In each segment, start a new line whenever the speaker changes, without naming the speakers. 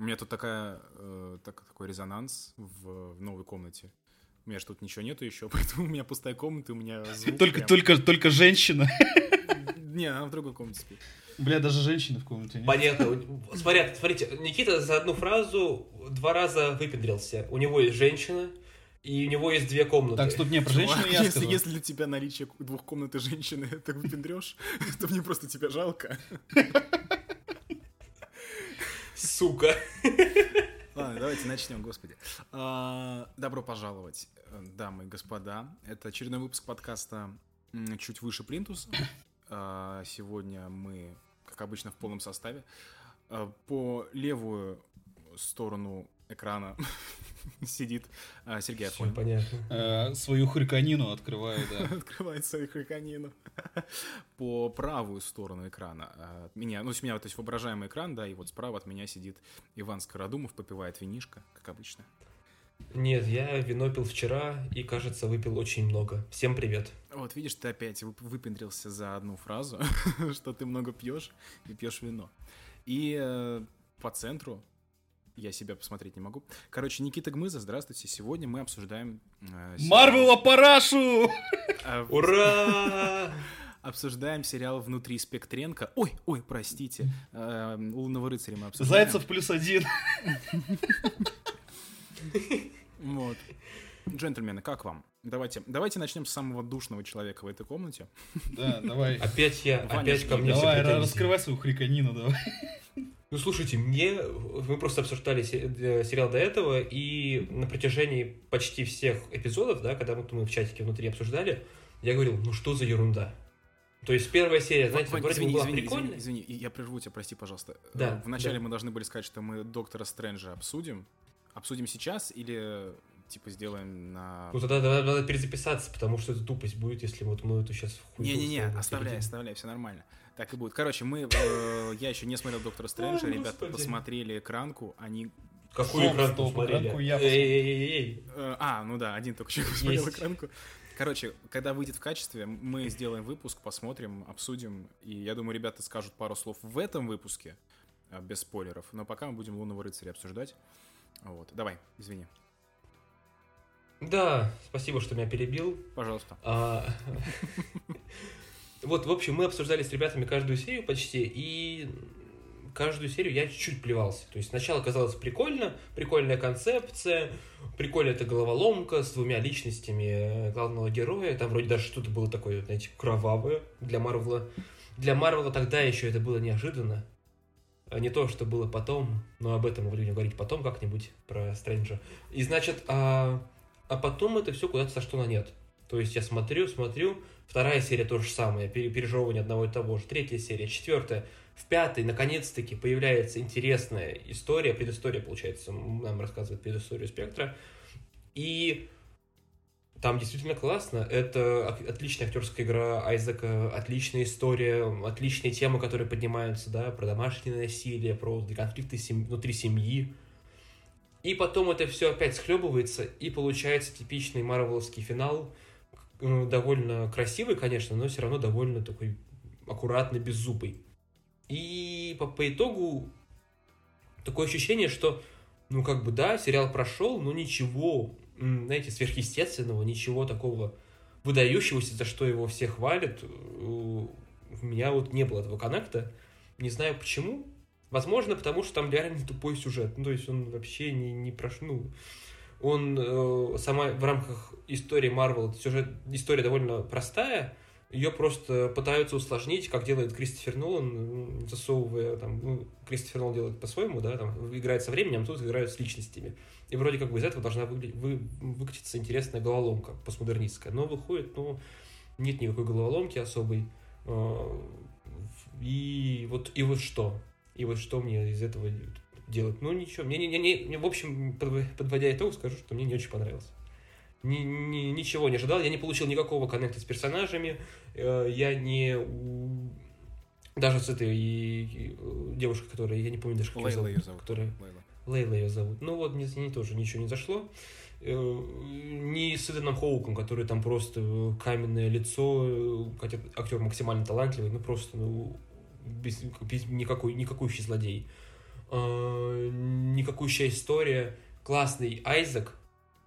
У меня тут такая, э, так, такой резонанс в, в новой комнате. У меня же тут ничего нету еще, поэтому у меня пустая комната, у меня звук
Только,
прям-
только, только женщина.
Не, она в другой комнате спит.
Бля, даже женщины в комнате нет.
Понятно. Смотря, смотрите, Никита за одну фразу два раза выпендрился. У него есть женщина, и у него есть две комнаты.
Так, стоп, не, про женщину я
если,
сказал.
если для тебя наличие двух комнат и женщины это выпендрешь, то мне просто тебя жалко.
Сука.
Ладно, давайте начнем, господи. А, Добро пожаловать, дамы и господа. Это очередной выпуск подкаста «Чуть выше плинтуса». А, Сегодня мы, как обычно, в полном составе. А, По левую сторону экрана сидит а, Сергей
Всё
Афонин.
понятно.
Э, свою хуриканину открываю, да.
Открывает свою хриканину. По правую сторону экрана а, от меня, ну, с меня, то есть воображаемый экран, да, и вот справа от меня сидит Иван Скородумов, попивает винишко, как обычно.
Нет, я вино пил вчера и, кажется, выпил очень много. Всем привет.
Вот, видишь, ты опять вып- выпендрился за одну фразу, что ты много пьешь и пьешь вино. И э, по центру я себя посмотреть не могу. Короче, Никита Гмыза, здравствуйте. Сегодня мы обсуждаем... э, сериал-
Марвела парашу!
э,
Ура!
Обсуждаем сериал «Внутри Спектренко». Ой, ой, простите. э, «Лунного рыцаря» мы обсуждаем.
Зайцев плюс один.
Вот. Джентльмены, как вам? Давайте, давайте начнем с самого душного человека в этой комнате.
Да, давай.
Опять я, опять ко мне
Давай, раскрывай свою хуриканину, давай.
Ну, слушайте, мне... Мы просто обсуждали э, сериал до этого, и на протяжении почти всех эпизодов, да, когда вот мы в чатике внутри обсуждали, я говорил, ну что за ерунда? То есть первая серия, знаете,
Вань,
вроде
извини,
бы была
извини,
прикольная.
извини, извини, я прерву тебя, прости, пожалуйста.
Да,
Э, Вначале
да.
мы должны были сказать, что мы Доктора Стрэнджа обсудим. Обсудим сейчас или типа сделаем на...
Ну тогда надо, надо перезаписаться, потому что это тупость будет, если вот мы эту сейчас в хуйню
Не-не-не, оставляй, оставляй, все нормально. Так и будет. Короче, мы... э, я еще не смотрел Доктора Стрэнджа,
О,
ребята
господи.
посмотрели экранку, они...
Какую экранку
стоп,
смотрели?
экранку я
Эй-эй-эй-эй.
э, а, ну да, один только что посмотрел
Есть.
экранку. Короче, когда выйдет в качестве, мы сделаем выпуск, посмотрим, обсудим. И я думаю, ребята скажут пару слов в этом выпуске, э, без спойлеров. Но пока мы будем Лунного рыцаря обсуждать. Вот, давай, извини,
Да, спасибо, что меня перебил.
пожалуйста.
А, Вот, в общем, мы обсуждали с ребятами каждую серию почти, и каждую серию я чуть-чуть плевался. То есть сначала казалось прикольно, прикольная концепция, прикольная эта головоломка с двумя личностями э, главного героя. Там вроде даже что-то было такое, знаете, кровавое для Марвела. Для Марвела тогда еще это было неожиданно. А не то, что было потом, но об этом мы будем говорить потом как-нибудь, про Стрэнджа. И значит, а, а потом это все куда-то сошло на нет. То есть я смотрю, смотрю, вторая серия то же самое, пере- пережевывание одного и того же, третья серия, четвертая, в пятой, наконец-таки, появляется интересная история, предыстория, получается, нам рассказывает предысторию Спектра, и там действительно классно. Это отличная актерская игра Айзека, отличная история, отличные темы, которые поднимаются, да, про домашнее насилие, про конфликты сем- внутри семьи. И потом это все опять схлебывается, и получается типичный марвеловский финал, э, довольно красивый, конечно, но все равно довольно такой аккуратно беззубый. И по, по итогу такое ощущение, что, ну, как бы, да, сериал прошел, но ничего, знаете, сверхъестественного, ничего такого выдающегося, за что его все хвалят, э, у меня вот не было этого коннекта. Не знаю почему. Возможно, потому что там реально тупой сюжет. Ну, то есть он вообще не, не прош... ну, он э, сама в рамках истории Марвел сюжет история довольно простая. Ее просто пытаются усложнить, как делает Кристофер Нолан, засовывая там, ну, Кристофер Нолан делает по-своему, да, там играет со временем, а тут играют с личностями. И вроде как бы из этого должна выгля- вы, выкатиться интересная головоломка постмодернистская. Но выходит, ну, нет никакой головоломки особой. Э, И вот, и вот что? И вот что мне из этого делать? Ну, ничего. Мне, не, не, не- мне, в общем, подв- подводя итог, скажу, что мне не очень понравилось. Ни, ни- ничего не ожидал, я не получил никакого коннекта с персонажами, э, я не... Даже с этой э, девушкой, которая, я не помню даже, как
Лейла
зовут,
ее зовут.
которая
Лейла.
Лейла ее зовут. Ну вот, мне с ней тоже ничего не зашло. Э, Не с Эденом Хоуком, который там просто каменное лицо, хотя актер максимально талантливый, ну просто ну, без, без никакой, никакущий злодей. А, никакущая история, классный Айзек,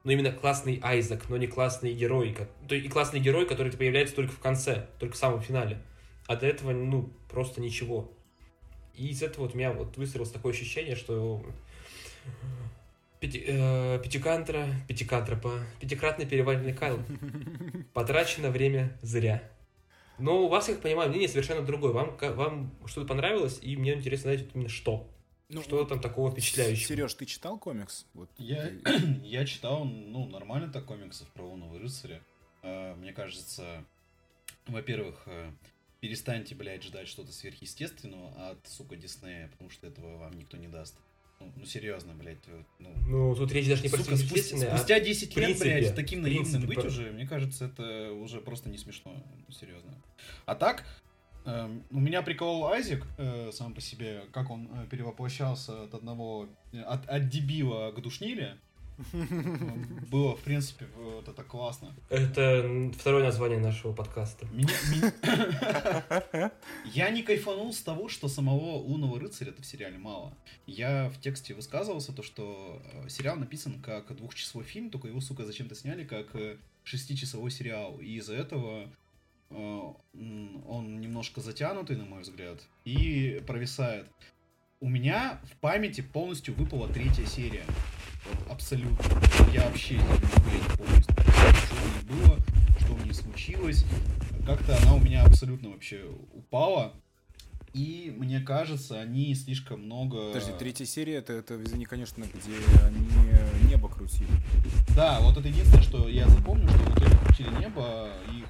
но именно классный Айзек, но не классный герой. То и классный герой, который появляется только в конце, только в самом финале. А до этого, ну, просто ничего. И из этого вот у меня вот выстроилось такое ощущение, что пяти, э, пятикантра, пятикантропа, пятикратный переваленный Кайл. Потрачено время зря. Но у вас, я понимаю, мнение совершенно другое. Вам, вам что-то понравилось, и мне интересно знать именно что.
Ну,
что там такого впечатляющего?
Сереж, ты читал комикс? Вот
Я, я читал, ну, нормально так комиксов про Лунного рыцаря. Э, Мне кажется, во-первых, э, перестаньте, блядь, ждать что-то сверхъестественного от, сука, Диснея, потому что этого вам никто не даст. Ну, серьезно, блядь, ну...
Ну, тут речь даже не про
Сука, спустя,
сверхъестественное, а
спустя 10
в
лет,
принципе,
блядь, таким наивным
принципе,
быть
про-
уже, мне кажется, это уже просто не смешно, серьезно. А так, эм, у меня прикол Айзек э, сам по себе, как он э, перевоплощался от одного, э, от, от дебила к душниле, было, в принципе, вот это классно.
это второе название нашего подкаста.
Меня- меня- Я не кайфанул с того, что самого Лунного рыцаря-то в сериале мало. Я в тексте высказывался, то, что э, сериал написан как двухчасовой фильм, только его, сука, зачем-то сняли как э, шестичасовой сериал. И из-за этого э, он немножко затянутый, на мой взгляд, и провисает. У меня в памяти полностью выпала третья серия. Вот абсолютно. Я вообще не помню, что у ней было, что у нее случилось. Как-то она у меня абсолютно вообще упала. И мне кажется, они слишком много...
Подожди, третья серия, это, это, извини, конечно, где они небо крутили.
Да, вот это единственное, что я запомню, что в итоге включили небо, и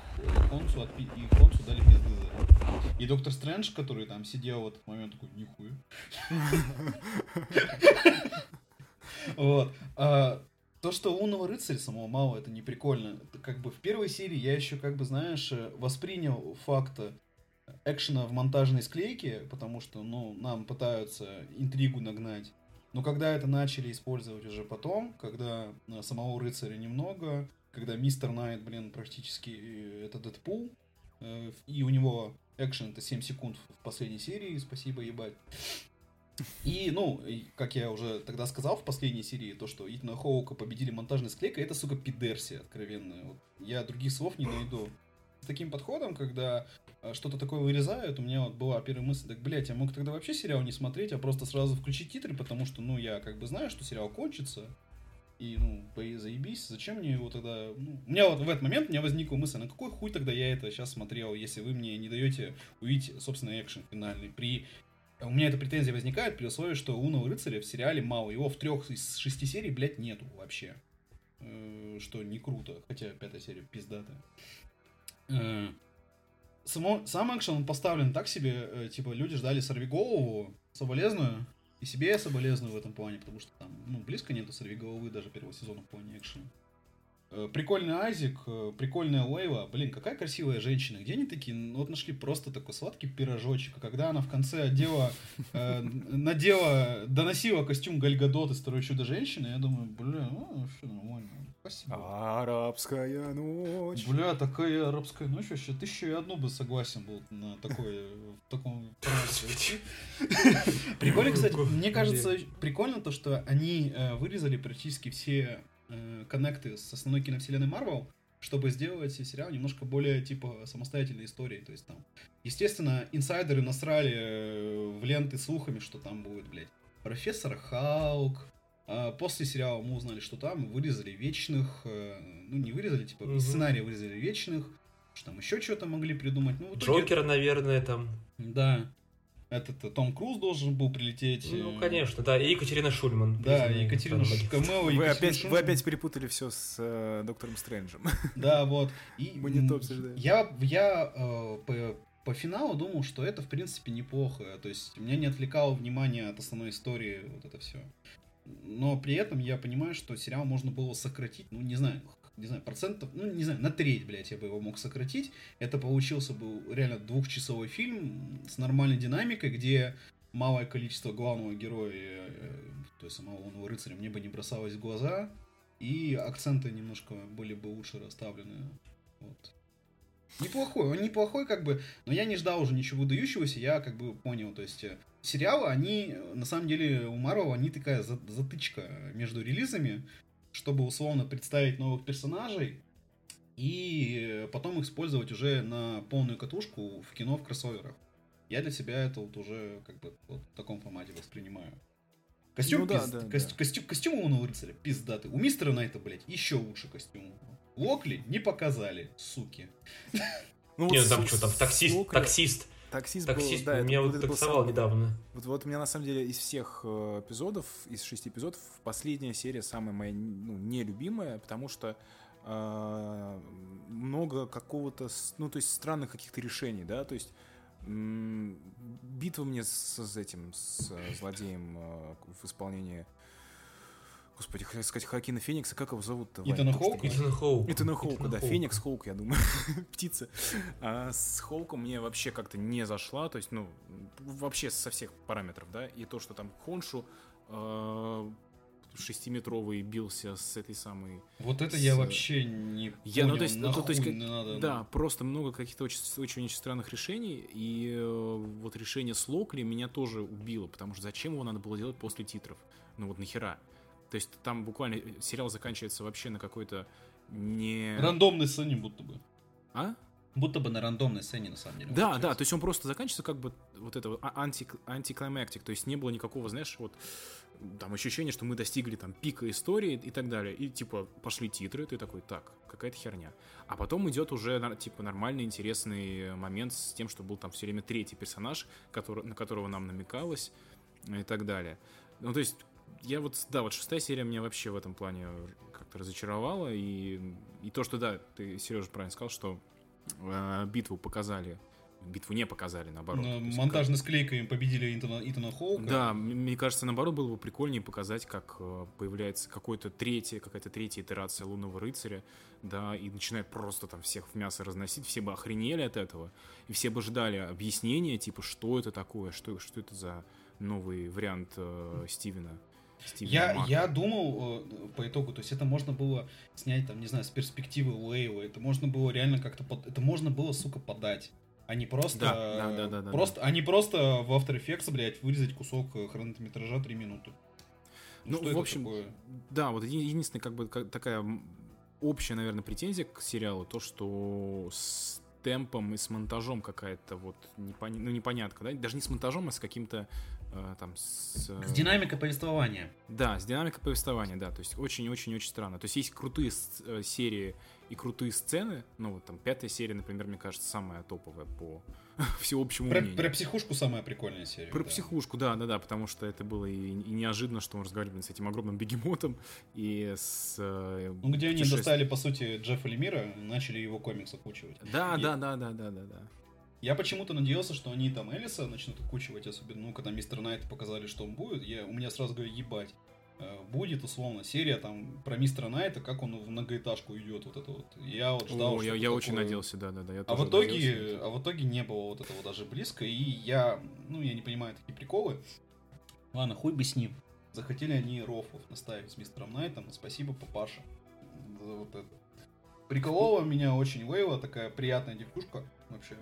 Хонсу, отпи- и Хонсу дали пизды за. И Доктор Стрэндж, который там сидел в этот момент, такой, нихуя. Вот. А, То, что лунного рыцаря самого мало, это не прикольно. Как бы в первой серии я еще, как бы, знаешь, э, воспринял факт экшена в монтажной склейке, потому что, ну, нам пытаются интригу нагнать. Но когда это начали использовать уже потом, когда э, самого рыцаря немного, когда мистер Найт, блин, практически э, это Дэдпул, и у него экшен это 7 секунд в последней серии, спасибо, ебать. И, ну, как я уже тогда сказал в последней серии, то, что Итана Хоука победили монтажной склейкой, это, сука, пидерсия откровенная. Вот я других слов не найду. С таким подходом, когда э, что-то такое вырезают, у меня вот была первая мысль, так, блядь, я мог тогда вообще сериал не смотреть, а просто сразу включить титры, потому что, ну, я как бы знаю, что сериал кончится, и, ну, заебись, зачем мне его тогда... Ну, у меня вот в этот момент у меня возникла мысль, на какой хуй тогда я это сейчас смотрел, если вы мне не даете увидеть, собственно, экшен финальный. При... У меня эта претензия возникает при условии, что Лунного рыцаря в сериале мало. Его в трех из шести серий, блядь, нету вообще. Э, Что не круто. Хотя пятая серия пиздатая. Э, Само, сам экшен поставлен так себе, э, типа, люди ждали сорвиголову, соболезную, и себе я соболезную в этом плане, потому что там, ну, близко нету сорвиголовы даже первого сезона в плане экшена. Э, Прикольный Айзик, э, прикольная Лейла. Блин, какая красивая женщина. Где они такие? Ну, вот нашли просто такой сладкий пирожочек. А когда она в конце одела, э, надела, доносила костюм Гальгадот из второй чудо-женщины, я думаю, бля, ну, вообще нормально. Спасибо.
Арабская ночь.
Бля, такая арабская ночь вообще. Тысячу и одну бы согласен был на такое, в таком. Прикольно, кстати, мне кажется, прикольно то, что они э, вырезали практически все э, коннекты с основной киновселенной Марвел, чтобы сделать сериал немножко более, типа, самостоятельной историей. То есть там, естественно, инсайдеры насрали э, в ленты слухами, что там будет, блядь, профессор Хаук. А после сериала мы узнали, что там вырезали вечных, э, ну не вырезали, типа
Мгм.
из сценария вырезали вечных, что там еще что-то могли придумать. Ну, итоге-
Джокера, наверное, там.
Да. Этот э, Том Круз должен был прилететь.
Ну,
э,
конечно, да. И Екатерина Шульман.
Да, Екатерина
там,
Камело.
Вы
Екатерина
опять, вы
Шульман.
опять перепутали все с э, Доктором Стрэнджем.
Да, вот. И
Мы не то обсуждаем.
Я, я э, по, по финалу думал, что это, в принципе, неплохо. То есть, меня не отвлекало внимание от основной истории вот это все. Но при этом я понимаю, что сериал можно было сократить, ну, не знаю, не знаю, процентов, ну, не знаю, на треть, блядь, я бы его мог сократить. Это получился бы реально двухчасовой фильм с нормальной динамикой, где малое количество главного героя, э, то есть самого лунного рыцаря, мне бы не бросалось в глаза, и акценты немножко были бы лучше расставлены. Вот. Неплохой, он неплохой, как бы, но я не ждал уже ничего выдающегося, я как бы понял, то есть э, сериалы, они, на самом деле, у Марвел, они такая затычка между релизами, чтобы условно представить новых персонажей, и потом их использовать уже на полную катушку в кино в кроссоверах. Я для себя это вот уже как бы вот в таком формате воспринимаю. Костюм, ну, да, пиз... да, Кост... да. Костюм, костюм у нового рыцаря пиздатый. У мистера Найта, блядь, еще лучше костюм. Локли не показали, суки.
Ну, Нет, там что, там таксист, таксист.
Таксист,
таксист
был, да,
меня вот таксовал сам... недавно.
Вот, вот у меня на самом деле из всех э, эпизодов, из шести эпизодов, последняя серия самая моя ну, нелюбимая, потому что э, много какого-то, ну, то есть странных каких-то решений, да, то есть битва мне с, с этим, с э, злодеем э, в исполнении Господи, хотел сказать Хакина Феникса, как его зовут-то?
Итана Хоука?
Итана Хоука.
Итана Хоука, да, Феникс Хоук, я думаю, птица. А с Хоуком мне вообще как-то не зашла, то есть, ну, вообще со всех параметров, да, и то, что там Хоншу э, шестиметровый бился с этой самой...
Вот это с... я вообще не
я, ну, то есть, ну, то есть, как... надо, да, ну. просто много каких-то очень, очень, очень странных решений, и э, вот решение с Локли меня тоже убило, потому что зачем его надо было делать после титров? Ну вот нахера? То есть там буквально сериал заканчивается вообще на какой-то не...
Рандомной сцене будто бы.
А?
Будто бы на рандомной сцене, на самом деле.
Да, да, то есть он просто заканчивается как бы вот это а, анти, антиклимактик, то есть не было никакого, знаешь, вот там ощущение, что мы достигли там пика истории и так далее. И типа пошли титры, ты такой, так, какая-то херня. А потом идет уже типа нормальный, интересный момент с тем, что был там все время третий персонаж, который, на которого нам намекалось и так далее. Ну, то есть, я вот, да, вот шестая серия меня вообще в этом плане как-то разочаровала. И, и то, что, да, ты, Сережа, правильно сказал, что э, битву показали битву не показали, наоборот.
На монтажной как... склейкой победили Итана, Итана Хоука.
Да, мне кажется, наоборот, было бы прикольнее показать, как э, появляется какой-то третья, какая-то третья итерация Лунного Рыцаря, да, и начинает просто там всех в мясо разносить, все бы охренели от этого, и все бы ждали объяснения, типа, что это такое, что, что это за новый вариант э, Стивена.
Я, я думал э, по итогу, то есть это можно было снять, там, не знаю, с перспективы Лейла, это можно было реально как-то, под... это можно было, сука, подать. Они просто, да, да, да, да, просто, да. они просто в After Effects, блядь, вырезать кусок э, хронометража 3 минуты.
Ну, ну в общем, такое? да, вот единственная как бы такая общая, наверное, претензия к сериалу, то, что с темпом и с монтажом какая-то вот непон... ну, непонятка, да? Даже не с монтажом, а с каким-то там с...
С динамикой повествования.
Да, с динамикой повествования, да. То есть очень-очень-очень странно. То есть есть крутые э, серии и крутые сцены. Ну, вот там пятая серия, например, мне кажется, самая топовая по всеобщему
про,
мнению.
Про психушку самая прикольная серия.
Про да. психушку, да, да, да, потому что это было и, и неожиданно, что мы разговаривали с этим огромным бегемотом и с...
Э, ну, где они достали, по сути, Джеффа Лемира, начали его комикс окучивать.
Да,
Я почему-то надеялся, что они там Элиса начнут окучивать, особенно, ну, когда Мистер Найт показали, что он будет, я, у меня сразу говорю, ебать. Э, будет, условно, серия там про мистера Найта, как он в многоэтажку идет, вот это вот. Я вот ждал,
О, я, я очень надеялся, да, да, да.
а в итоге, а в итоге не было вот этого даже близко, и я, ну, я не понимаю такие приколы. Ладно, хуй бы с ним. Захотели они рофлов наставить с мистером Найтом, спасибо, папаша. За вот это. Приколова меня очень Вейла, такая приятная девчушка, вообще.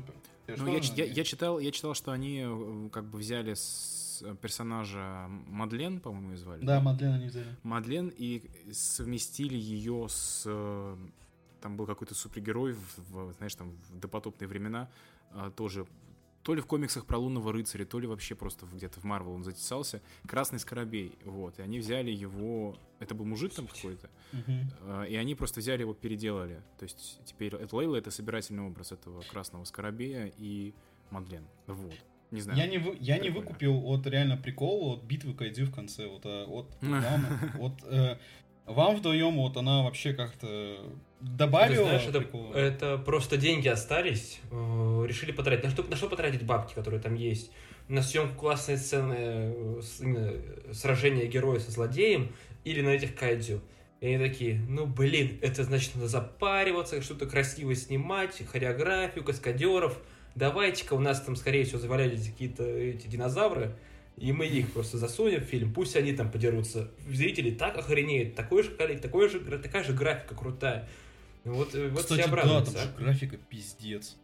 Супер. Ну, я, я, я, читал, я читал, что они э, как бы взяли с Э, персонажа Мадлен, по-моему, ее звали.
Да, Мадлен они взяли.
Мадлен, и совместили ее с... Э, там был какой-то супергерой, в, в, знаешь, там, в допотопные времена, а, тоже то ли в комиксах про лунного рыцаря, то ли вообще просто где-то в Марвел он затесался. Красный Скоробей. Вот. И они взяли его... Это был мужик там какой-то. Угу. И они просто взяли его, переделали. То есть теперь это Лейла — это собирательный образ этого Красного Скоробея и Мадлен. Вот. Не знаю.
Я не, вы, я не выкупил от реально прикола от битвы Кайдзю в конце. Вот, а, от, вам, вот, э, вам вдвоем вот она вообще как-то добавила.
Ты знаешь, это, это просто деньги остались, э, решили потратить. На что, на что потратить бабки, которые там есть? На съемку классной сцены э, сражения героя со злодеем или на этих кайдзю? И они такие, ну блин, это значит надо запариваться, что-то красиво снимать, хореографию, каскадеров – давайте-ка у нас там, скорее всего, завалялись какие-то эти динозавры, и мы их просто засунем в фильм, пусть они там подерутся. Зрители так охренеют, такой же, такой же, такая же графика крутая. Вот, э, вот
Кстати,
все
да, там же графика пиздец.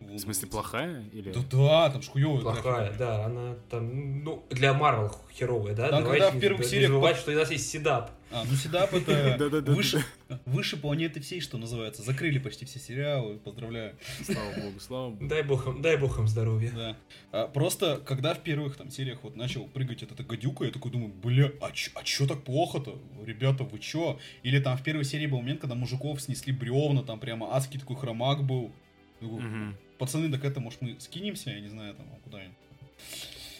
В смысле, плохая? Или...
Да, да, там ж хуёвая
Плохая,
графика.
да, она там, ну, для Марвел херовая, да?
Там,
Давайте
когда в первых
заб- не
сериях
забывать, что у нас есть седап.
А, ну Седап это выше, выше планеты всей, что называется. Закрыли почти все сериалы, поздравляю.
Слава богу, слава богу.
Дай бог им, дай бог им здоровья.
Да. А, просто, когда в первых там сериях вот начал прыгать эта гадюка, я такой думаю, бля, а чё, а чё так плохо-то? Ребята, вы чё? Или там в первой серии был момент, когда мужиков снесли бревна, там прямо адский такой хромак был. Я такой,
Мгм.
Пацаны, так это, может, мы скинемся, я не знаю, там, куда-нибудь.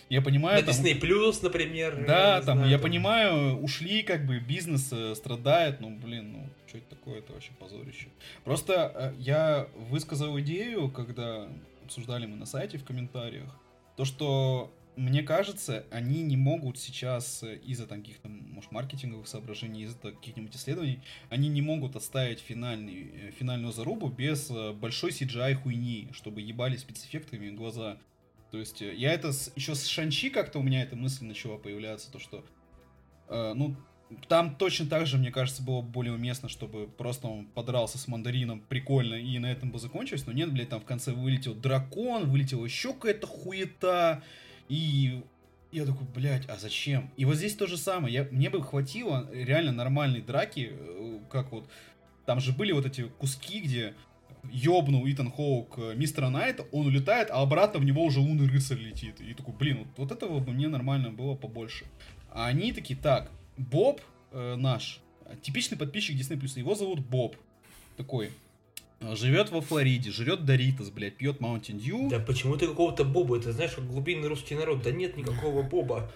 Я понимаю,
На
там...
Disney Plus, например.
Да,
не
там,
знаю,
я понимаю, ушли, как бы, бизнес э, страдает, ну, блин, ну, что это такое, это вообще позорище. Просто э, я высказал идею, когда обсуждали мы на сайте в комментариях, то, что, мне кажется, они не могут сейчас э, из-за там каких-то, может, маркетинговых соображений, из-за каких-нибудь исследований, они не могут оставить финальный, э, финальную зарубу без э, большой CGI хуйни, чтобы ебали спецэффектами глаза. То есть я это с- еще с Шанчи как-то у меня эта мысль начала появляться, то что, э, ну, там точно так же, мне кажется, было бы более уместно, чтобы просто он подрался с мандарином прикольно и на этом бы закончилось. Но нет, блядь, там в конце вылетел дракон, вылетела еще какая-то хуета. И я такой, блядь, а зачем? И вот здесь то же самое. Я, мне бы хватило реально нормальной драки, э, как вот... Там же были вот эти куски, где ёбнул Итан Хоук э, мистера Найта, он улетает, а обратно в него уже лунный рыцарь летит. И такой, блин, вот, вот этого бы мне нормально было побольше. А они такие, так, Боб э, наш, типичный подписчик Disney+, его зовут Боб. Такой, живет во Флориде, жрет Доритас, блядь, пьет Mountain Dew.
Да почему ты какого-то Боба? Это знаешь, как глубинный русский народ. Да нет никакого Боба.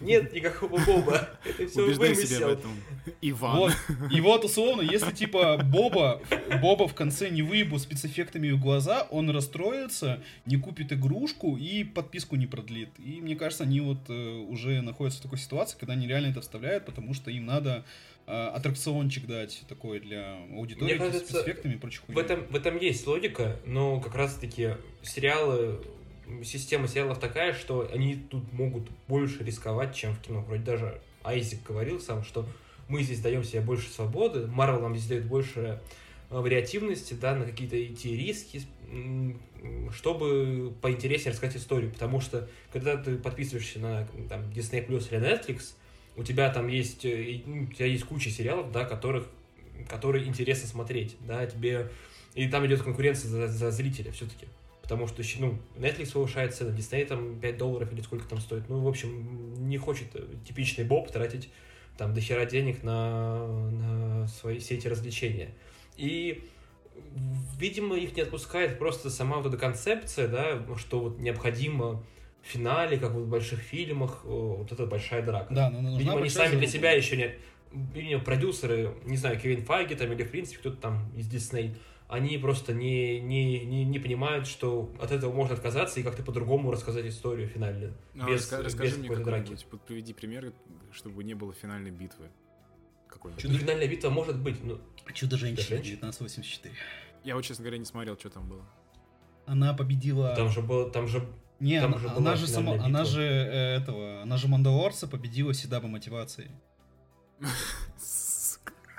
Нет никакого Боба. Это все
Убеждай себя в этом. Иван.
Вот. И вот, условно, если, типа, Боба, Боба в конце не выебу спецэффектами в глаза, он расстроится, не купит игрушку и подписку не продлит. И мне кажется, они вот э, уже находятся в такой ситуации, когда они реально это вставляют, потому что им надо аттракциончик дать такой для аудитории
Мне
с
кажется,
спецэффектами и прочей
В этом, в этом есть логика, но как раз-таки сериалы, система сериалов такая, что они тут могут больше рисковать, чем в кино. Вроде даже Айзек говорил сам, что мы здесь даем себе больше свободы, Марвел нам здесь дает больше э, вариативности, да, на какие-то идти риски, чтобы поинтереснее рассказать историю. Потому что, когда ты подписываешься на там, Disney Plus или Netflix, у тебя там есть, э, ну, у тебя есть куча сериалов, да, которых, которые интересно смотреть, да, тебе и там идет конкуренция за, за зрителя все-таки. Потому что, ну, Netflix повышает цены, Disney там 5 долларов или сколько там стоит. Ну, в общем, не хочет э, типичный Боб тратить там дохера денег на, на свои все эти развлечения. И, видимо, их не отпускает просто сама вот эта концепция, да, что вот необходимо финале, как вот в больших фильмах, э, вот эта большая драка.
Да, ну, нужна
Видимо, они сами для себя еще не... Видимо, продюсеры, не знаю, Кевин Файги там или, в принципе, кто-то там из Дисней, они просто не, не, не, не понимают, что от этого можно отказаться и как-то по-другому рассказать историю финальную.
Ну,
без,
раска- расскажи
без
мне какой-нибудь, вот приведи пример, чтобы не было финальной битвы. Какой-нибудь.
Чудо-
финальная битва может быть, ну,
Чудо-женщина
Чудо-женщина?
1984.
Я вот, честно говоря, не смотрел, что там было.
Она победила...
там же было, там же...
Не,
Там
она,
же
она же сама, она же э, этого, она же Мандалорца победила Седаба мотивацией.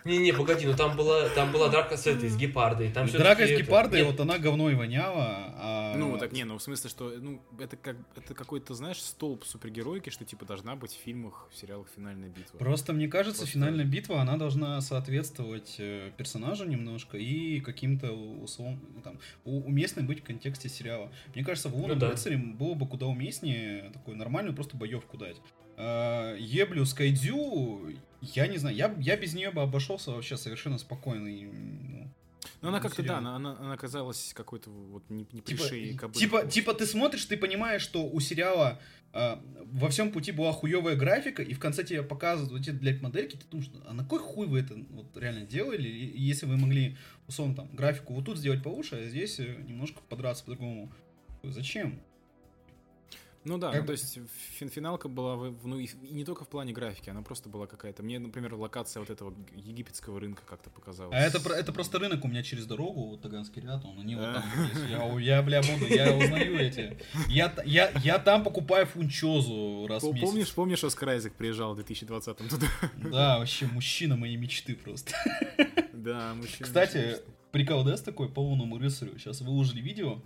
Не-не, погоди, ну там была, там была драка с этой, с гепардой. Там
Драка с
это-
гепардой,
Нет,
вот она говно и воняла, а...
Ну, так не, ну в смысле, что ну, это как это какой-то, знаешь, столб супергеройки, что типа должна быть в фильмах, в сериалах финальная битва.
Просто мне кажется,
Просто-
финальная битва, она должна соответствовать э, персонажу немножко и каким-то условно, там, уместной быть в контексте сериала. Мне кажется, в «Лунном
Ну да.
рыцаре» было бы куда уместнее такую нормальную просто боевку дать. А, Еблю Скайдзю, я не знаю, я, я без нее бы обошелся вообще совершенно спокойно. и, ну,
Ну, она как-то, да, она, она, она казалась какой-то вот не, не
Типа,
пришей
типа, типа ты смотришь, ты понимаешь, что у сериала а, во всем пути была хуевая графика, и в конце тебе показывают вот эти, блядь, модельки, ты думаешь, а на кой хуй вы это вот реально делали? Если вы могли, условно, там, графику вот тут сделать получше, а здесь э, немножко подраться по-другому. Зачем?
Ну да,
Как
ну, то
бы-
есть фин- финалка была, в- ну и, и не только в плане графики, она просто была какая-то. Мне, например, локация вот этого египетского рынка как-то показалась.
А это, это просто рынок у меня через дорогу, вот Таганский ряд, он, они вот
А.
там есть. Я, я, бля, буду, я узнаю эти. Я, я, я там покупаю фунчозу раз в месяц.
Помнишь, помнишь, Оскар Айзек приезжал в 2020-м туда?
Да, вообще мужчина моей мечты просто.
Да, мужчина.
Кстати, прикол ДС такой по лунному рыцарю. Сейчас выложили видео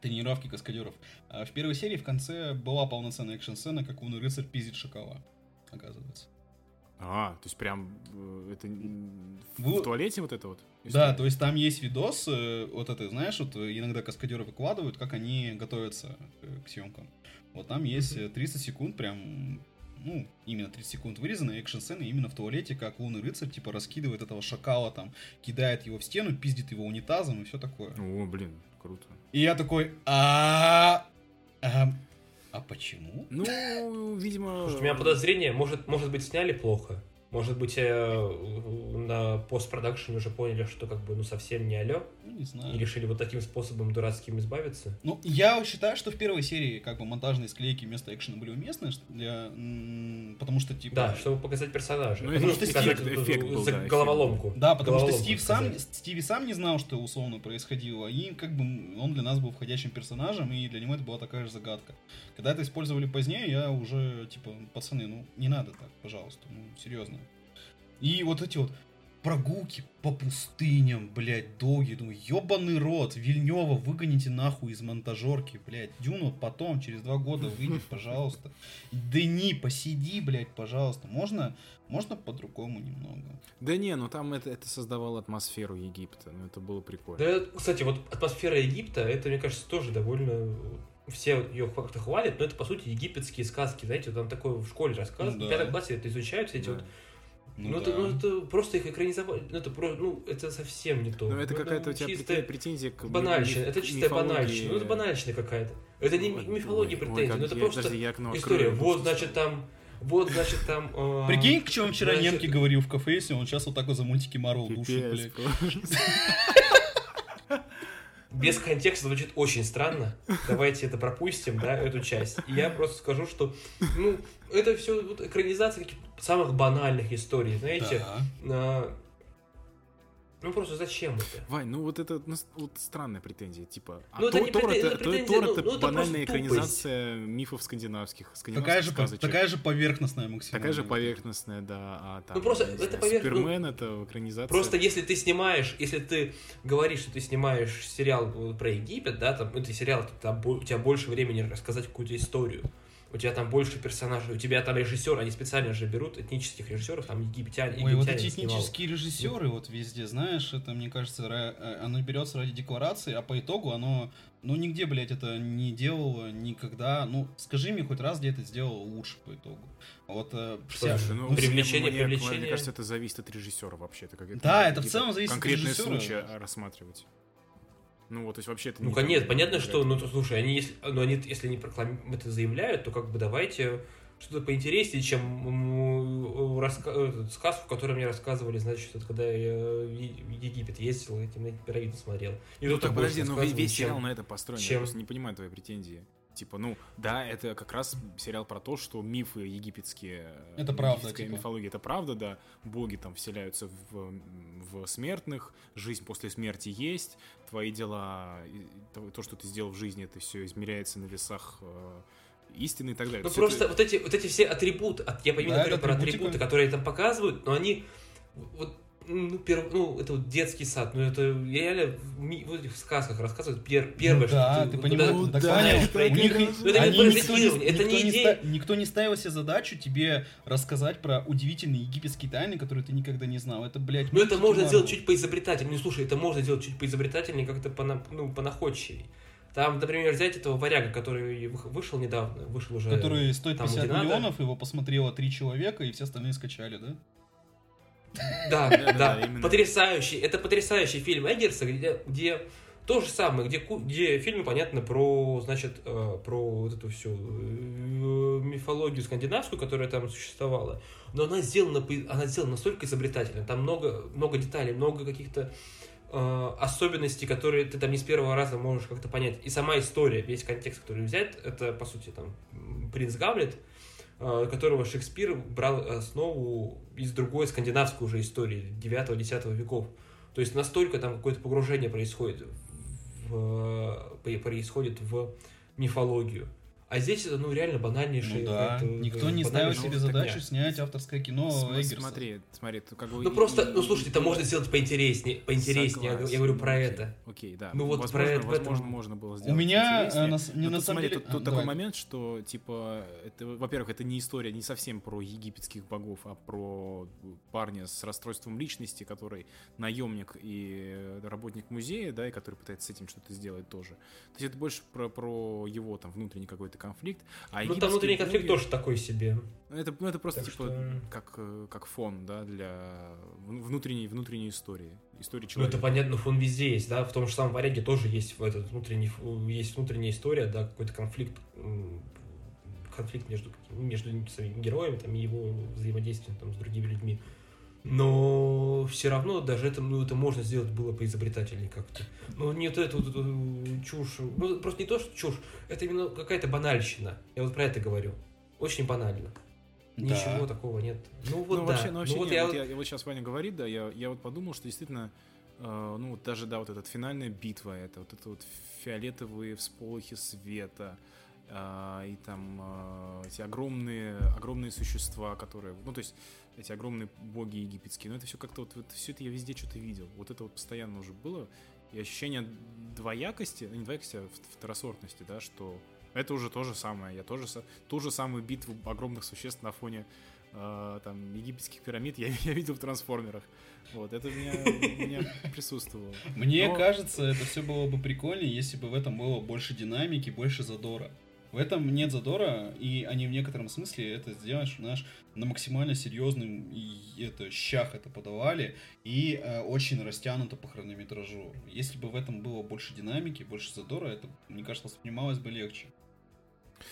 тренировки каскадеров. А в первой серии в конце была полноценная экшн-сцена, как лунный рыцарь пиздит шакала, оказывается.
А, то есть прям э, это
Вы-
в туалете вот это вот?
Да,
история?
то есть там есть видос, э, вот это, знаешь, вот э, иногда каскадеры выкладывают, как они готовятся к съемкам. Вот там есть э, 30 секунд, прям, ну, именно 30 секунд вырезанной экшн-сцены именно в туалете, как лунный рыцарь, типа, раскидывает этого шакала там, кидает его в стену, пиздит его унитазом и все такое.
О, блин, круто.
И я такой, а а а почему?
Ну, видимо...
Слушай, у меня подозрение, может, может быть, сняли плохо. Может быть, э, на постпродакшене уже поняли, что как бы ну совсем не алё,
Ну, не
и
знаю.
решили вот таким способом дурацким избавиться.
Ну, я считаю, что в первой серии как бы монтажные склейки вместо экшена были уместны, что для, потому что типа...
Да, чтобы показать персонажа.
Ну, это
Ну,
что
показать
эффект- был,
за
да, эффект
головоломку.
Да, потому что
Головоломку
Стив сам. Стиви сам не знал, что условно происходило, и как бы он для нас был входящим персонажем, и для него это была такая же загадка. Когда это использовали позднее, я уже, типа, пацаны, ну, не надо так, пожалуйста, ну, серьезно. И вот эти вот прогулки по пустыням, блядь, долгие, думаю, ебаный рот, Вильнева выгоните нахуй из монтажерки, блядь, Дюну потом, через два года выйдет, пожалуйста. Дени, посиди, блядь, пожалуйста, можно, можно по-другому немного.
Да не, ну там это, это создавало атмосферу Египта, ну это было прикольно.
Да, кстати, вот атмосфера Египта, это, мне кажется, тоже довольно... Все ее как-то хвалят, но это, по сути, египетские сказки, знаете, вот там такое в школе рассказывают,
Ну
в
да.
пятом классе это изучают, все эти
Да.
вот...
Ну,
Ну, это,
да.
ну, это просто их экранизовали, ну, это, про, ну, это совсем не то.
Ну это
Ну,
какая-то у тебя
чистая
претен- претензия к
банальщина, это чистая
мифологии.
банальщина, ну, это банальщина какая-то. Это не
Ой,
мифология
ой,
претензий,
как
ну, это
я-
просто
подожди, я окно
история.
открою.
Вот, значит, там... Вот, значит, там... э,
Прикинь, к чему вчера
значит,
немки говорил в кафе, если он сейчас вот так вот за мультики Марвел душит, блядь.
Без контекста звучит очень странно. Давайте это пропустим, да, эту часть. И я просто скажу, что, ну, это все вот, экранизация каких-то самых банальных историй, знаете.
Да.
Ну, просто зачем это?
Вань, ну вот это ну, вот странная претензия, типа. А
Ну, это
Тор,
не
Тор
претензия,
это,
это
Тор-
претензия,
Тор
ну,
это
ну, это
банальная
тупость.
экранизация мифов скандинавских, скандинавских
Такая же,
сказочек.
такая же поверхностная максимум.
Такая же поверхностная, да. А, там,
Ну, просто это
знаю,
поверх- ну,
Супермен это экранизация.
Просто если ты снимаешь, если ты говоришь, что ты снимаешь сериал про Египет, да, там, это сериал, там у тебя больше времени рассказать какую-то историю. У тебя там больше персонажей, у тебя там режиссер, они специально же берут этнических режиссеров, там египтяне,
Ой, вот
египтянин
эти
снимал.
этнические режиссеры вот везде, знаешь, это, мне кажется, э, оно берется ради декларации, а по итогу оно, ну, нигде, блядь, это не делало никогда. Ну, скажи мне хоть раз, где это сделало лучше по итогу. Вот э, вся...
Слушай, ну,
ну,
привлечение,
мне, мне-
привлечение.
Мне кажется, это зависит от режиссера вообще. Это, как,
Да, это в целом зависит от
конкретные
режиссера.
случаи а, рассматривать. Ну вот, то есть вообще это
Ну,
не
конечно, понятно,
не
что, ну, то, слушай, они, если, ну, они, если они проклам- это заявляют, то как бы давайте что-то поинтереснее, чем раска- этот, сказку, которую мне рассказывали, значит, это когда я в Египет ездил, этим на пирамиды смотрел. И
Ну так подожди, ну весь, сериал на этом построен.
чем-
Я просто не понимаю твои претензии. Типа, ну, да, это как раз сериал про то, что мифы египетские... э,
Это правда,
египетская
типа.
мифология, это правда, да. Боги там вселяются в, в смертных, жизнь после смерти есть, твои дела, то, то, что ты сделал в жизни, это все измеряется на весах э, истины и так далее.
Ну просто
это-
вот эти, вот эти все атрибуты, я понимаю,
Да,
говорю
это
про атрибуты, которые там показывают, но они вот ну, перв- ну, это вот детский сад, ну, это реально в, ми- в этих сказках рассказывают пер- первое,
Ну да,
что
ты
вот
понимаешь,
Ну
так
да,
понял,
это
у них,
это не
они никто, не,
произведение, это
никто
не
не
идея.
ста- никто не ставил себе задачу тебе рассказать про удивительные египетские тайны, которые ты никогда не знал. Это, блядь,
Ну, это можно сделать чуть поизобретательнее. Ну, слушай, это можно сделать чуть поизобретательнее, как-то пона, ну, понаходчивее. Там, например, взять этого варяга, который вы- вышел недавно, вышел уже...
Который стоит
там,
50
где надо.
миллионов, его посмотрело три человека, и все остальные скачали, да?
Да, да, потрясающий. Это потрясающий фильм Эггерса, где, где то же самое, где, где фильм, понятно, про, значит, э, про вот эту всю э, мифологию скандинавскую, которая там существовала. Но она сделана, она сделана настолько изобретательно. Там много, много деталей, много каких-то э, особенностей, которые ты там не с первого раза можешь как-то понять. И сама история, весь контекст, который взять, это, по сути, там, принц Гамлет, которого Шекспир брал основу из другой скандинавской уже истории 9-10 веков. То есть настолько там какое-то погружение происходит в, в- происходит в мифологию. А здесь это, ну, реально банальнейший...
Ну да,
это,
никто не ставил себе задачу снять авторское кино
См-
Эггерса.
Смотри, смотри, как бы...
Ну
и-
просто,
и-
ну слушайте, это можно сделать поинтереснее, поинтереснее, я,
Согласен,
я говорю про
окей,
это.
Окей, да.
Ну вот
возможно,
про это-
возможно,
этом-
можно было сделать.
У меня э, на с- не на
тут,
самом
смотри,
деле...
тут, тут
а,
такой
давай.
момент, что, типа, это, во-первых, это не история не совсем про египетских богов, а про парня с расстройством личности, который наемник и работник музея, да, и который пытается с этим что-то сделать тоже. То есть это больше про, про его там внутренний какой-то конфликт. А
Ну там внутренний конфликт тоже такой себе.
ну, Это, ну, это просто
Так
типа
что-
как, э, как фон, да, для вн- внутренней, внутренней истории. Истории
Ну это
человека.
понятно, фон везде есть, да, в том же самом варяге тоже есть этот внутренний, есть внутренняя история, да, какой-то конфликт, конфликт между, между самим героем там, и его взаимодействием там, с другими людьми. Но все равно даже это, ну, это можно сделать было поизобретательнее как-то. Ну, не вот эту, вот эту чушь. Ну, просто не то, что чушь, это именно какая-то банальщина. Я вот про это говорю. Очень банально.
Да.
Ничего такого нет. Ну вот
ну,
да.
вообще, ну, вообще
вот
нет,
я
вот, я, я вот сейчас Ваня говорит, да, я, я вот подумал, что действительно, э, ну, вот даже, да, вот эта финальная битва, это вот это вот фиолетовые всполохи света, э, и там э, эти огромные, огромные существа, которые, ну, то есть эти огромные боги египетские, ну, это все как-то вот, вот все это я везде что-то видел, вот это вот постоянно уже было, и ощущение двоякости, ну, не двоякости, а второсортности, да, что это уже то же самое, я тоже, ту же самую битву огромных существ на фоне э, там египетских пирамид я, я видел в трансформерах. Вот, это у меня, у меня присутствовало.
Мне
Но-
кажется, это все было бы прикольнее, если бы в этом было больше динамики, больше задора. В этом нет задора, и они в некотором смысле это сделаешь, знаешь, на максимально серьезным и это щах это подавали, и э, очень растянуто по хронометражу. Если бы в этом было больше динамики, больше задора, это, мне кажется, воспринималось бы легче,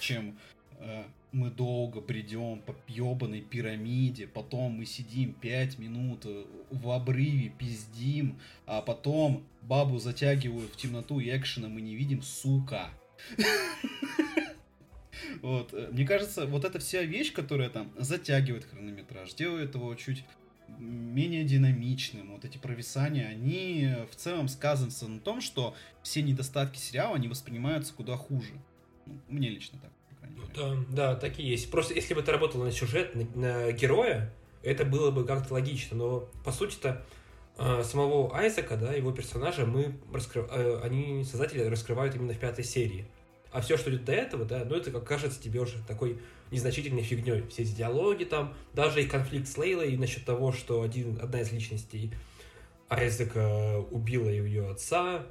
чем э, мы долго бредем по ебаной пирамиде, потом мы сидим 5 минут э, в обрыве, пиздим, а потом бабу затягивают в темноту и экшена мы не видим, сука. Вот, э, мне кажется, вот эта вся вещь, которая там затягивает хронометраж, делает его чуть менее динамичным, вот эти провисания, они э, в целом сказываются на том, что все недостатки сериала, они воспринимаются куда хуже. Ну, мне лично так, мере.
Да, да, так и есть. Просто если бы это работало на сюжет, на, на героя, это было бы как-то логично. Но по сути-то э, самого Айзека, да, его персонажа, мы раскры- э, они создатели раскрывают именно в пятой серии. А все, что идет до этого, да, ну это как кажется тебе уже такой незначительной фигней. Все эти диалоги там, даже и конфликт с Лейлой насчет того, что один, одна из личностей Айзека убила ее отца.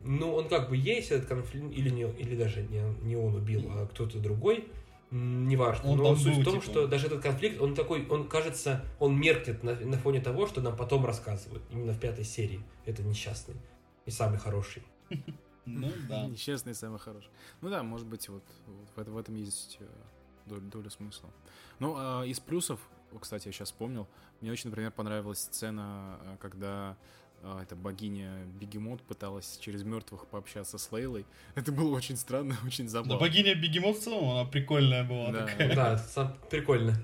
Ну, он как бы есть, этот конфликт, или, не, или даже не, не он убил, а кто-то другой, неважно.
Он
Но суть
был,
в том,
типа.
что даже этот конфликт, он такой, он кажется, он меркнет на, на фоне того, что нам потом рассказывают, именно в пятой серии. Это несчастный и самый хороший.
Ну да.
Несчастный самый хороший. Ну да, может быть, вот, вот в, в этом есть э, доля, доля смысла. Ну, а из плюсов, кстати, я сейчас вспомнил, мне очень, например, понравилась сцена, э, когда э, эта богиня Бегемот пыталась через мертвых пообщаться с Лейлой. Это было очень странно, очень
Да
забавно.
богиня Бегемот в целом, она прикольная была.
Да.
Такая,
Да, сам- прикольно.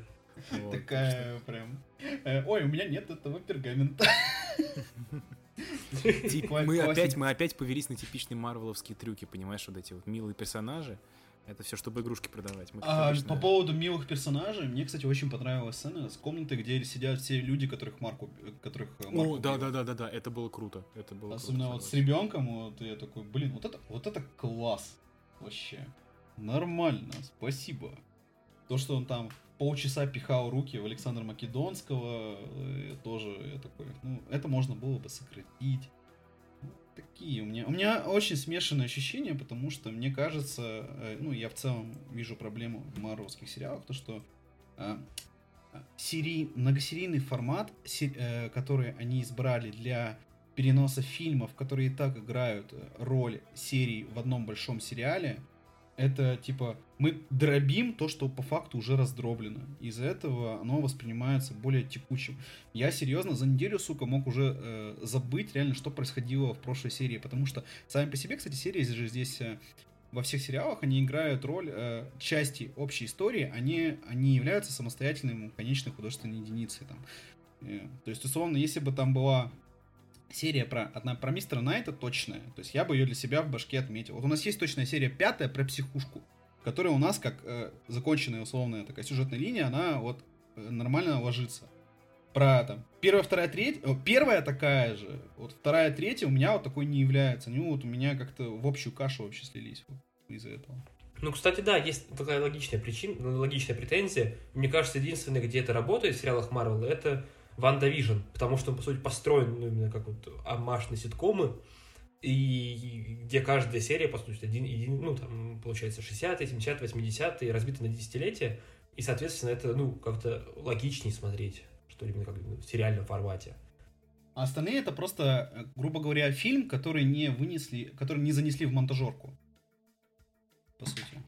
Вот, так
такая прям. э, Ой, у меня нет этого пергамента.
Типа, мы опять, мы опять повелись на типичные марвеловские трюки, понимаешь, вот эти вот милые персонажи. Это все, чтобы игрушки продавать. Мы,
А,
обычно-
по поводу милых персонажей, мне, кстати, очень понравилась сцена с комнатой, где сидят все люди, которых Марк, уб- которых э, Марк
О, да, да, да, да, да, это было круто. Это было
Особенно
круто,
вот с ребенком, вот я такой, блин, вот это, вот это класс вообще. Нормально, спасибо. То, что он там полчаса пихал руки в Александра Македонского, э, тоже я такой, ну, это можно было бы сократить. Такие у меня. У меня очень смешанные ощущения, потому что мне кажется, э, ну, я в целом вижу проблему в марвелских сериалах, то что э, серий, многосерийный формат, э, который они избрали для переноса фильмов, которые и так играют роль серий в одном большом сериале, это типа мы дробим то, что по факту уже раздроблено. Из-за этого оно воспринимается более текучим. Я серьезно за неделю, сука, мог уже э, забыть реально, что происходило в прошлой серии. Потому что сами по себе, кстати, серии же здесь э, во всех сериалах они играют роль э, части общей истории, они, они являются самостоятельной конечной художественной единицей. Там. Э, то есть, условно, если бы там была серия про, одна про мистера Найта точная, то есть я бы ее для себя в башке отметил. Вот у нас есть точная серия пятая про психушку, которая у нас, как э, законченная условная такая сюжетная линия, она вот э, нормально ложится. Про там первая, вторая, третья, первая такая же, вот вторая, третья у меня вот такой не является. Они вот у меня как-то в общую кашу вообще слились вот, из-за этого.
Ну, кстати, да, есть такая логичная причина, логичная претензия. Мне кажется, единственное, где это работает в сериалах Марвел, это WandaVision, потому что он, по сути, построен ну, именно как вот оммаж на ситкомы, и где каждая серия, по сути, один, один ну, там, получается, 60-е, 70-е, 80-е, разбиты на десятилетия, и, соответственно, это, ну, как-то логичнее смотреть, что именно как в сериальном формате.
А остальные это просто, э, грубо говоря, фильм, который не вынесли, который не занесли в монтажерку. По сути.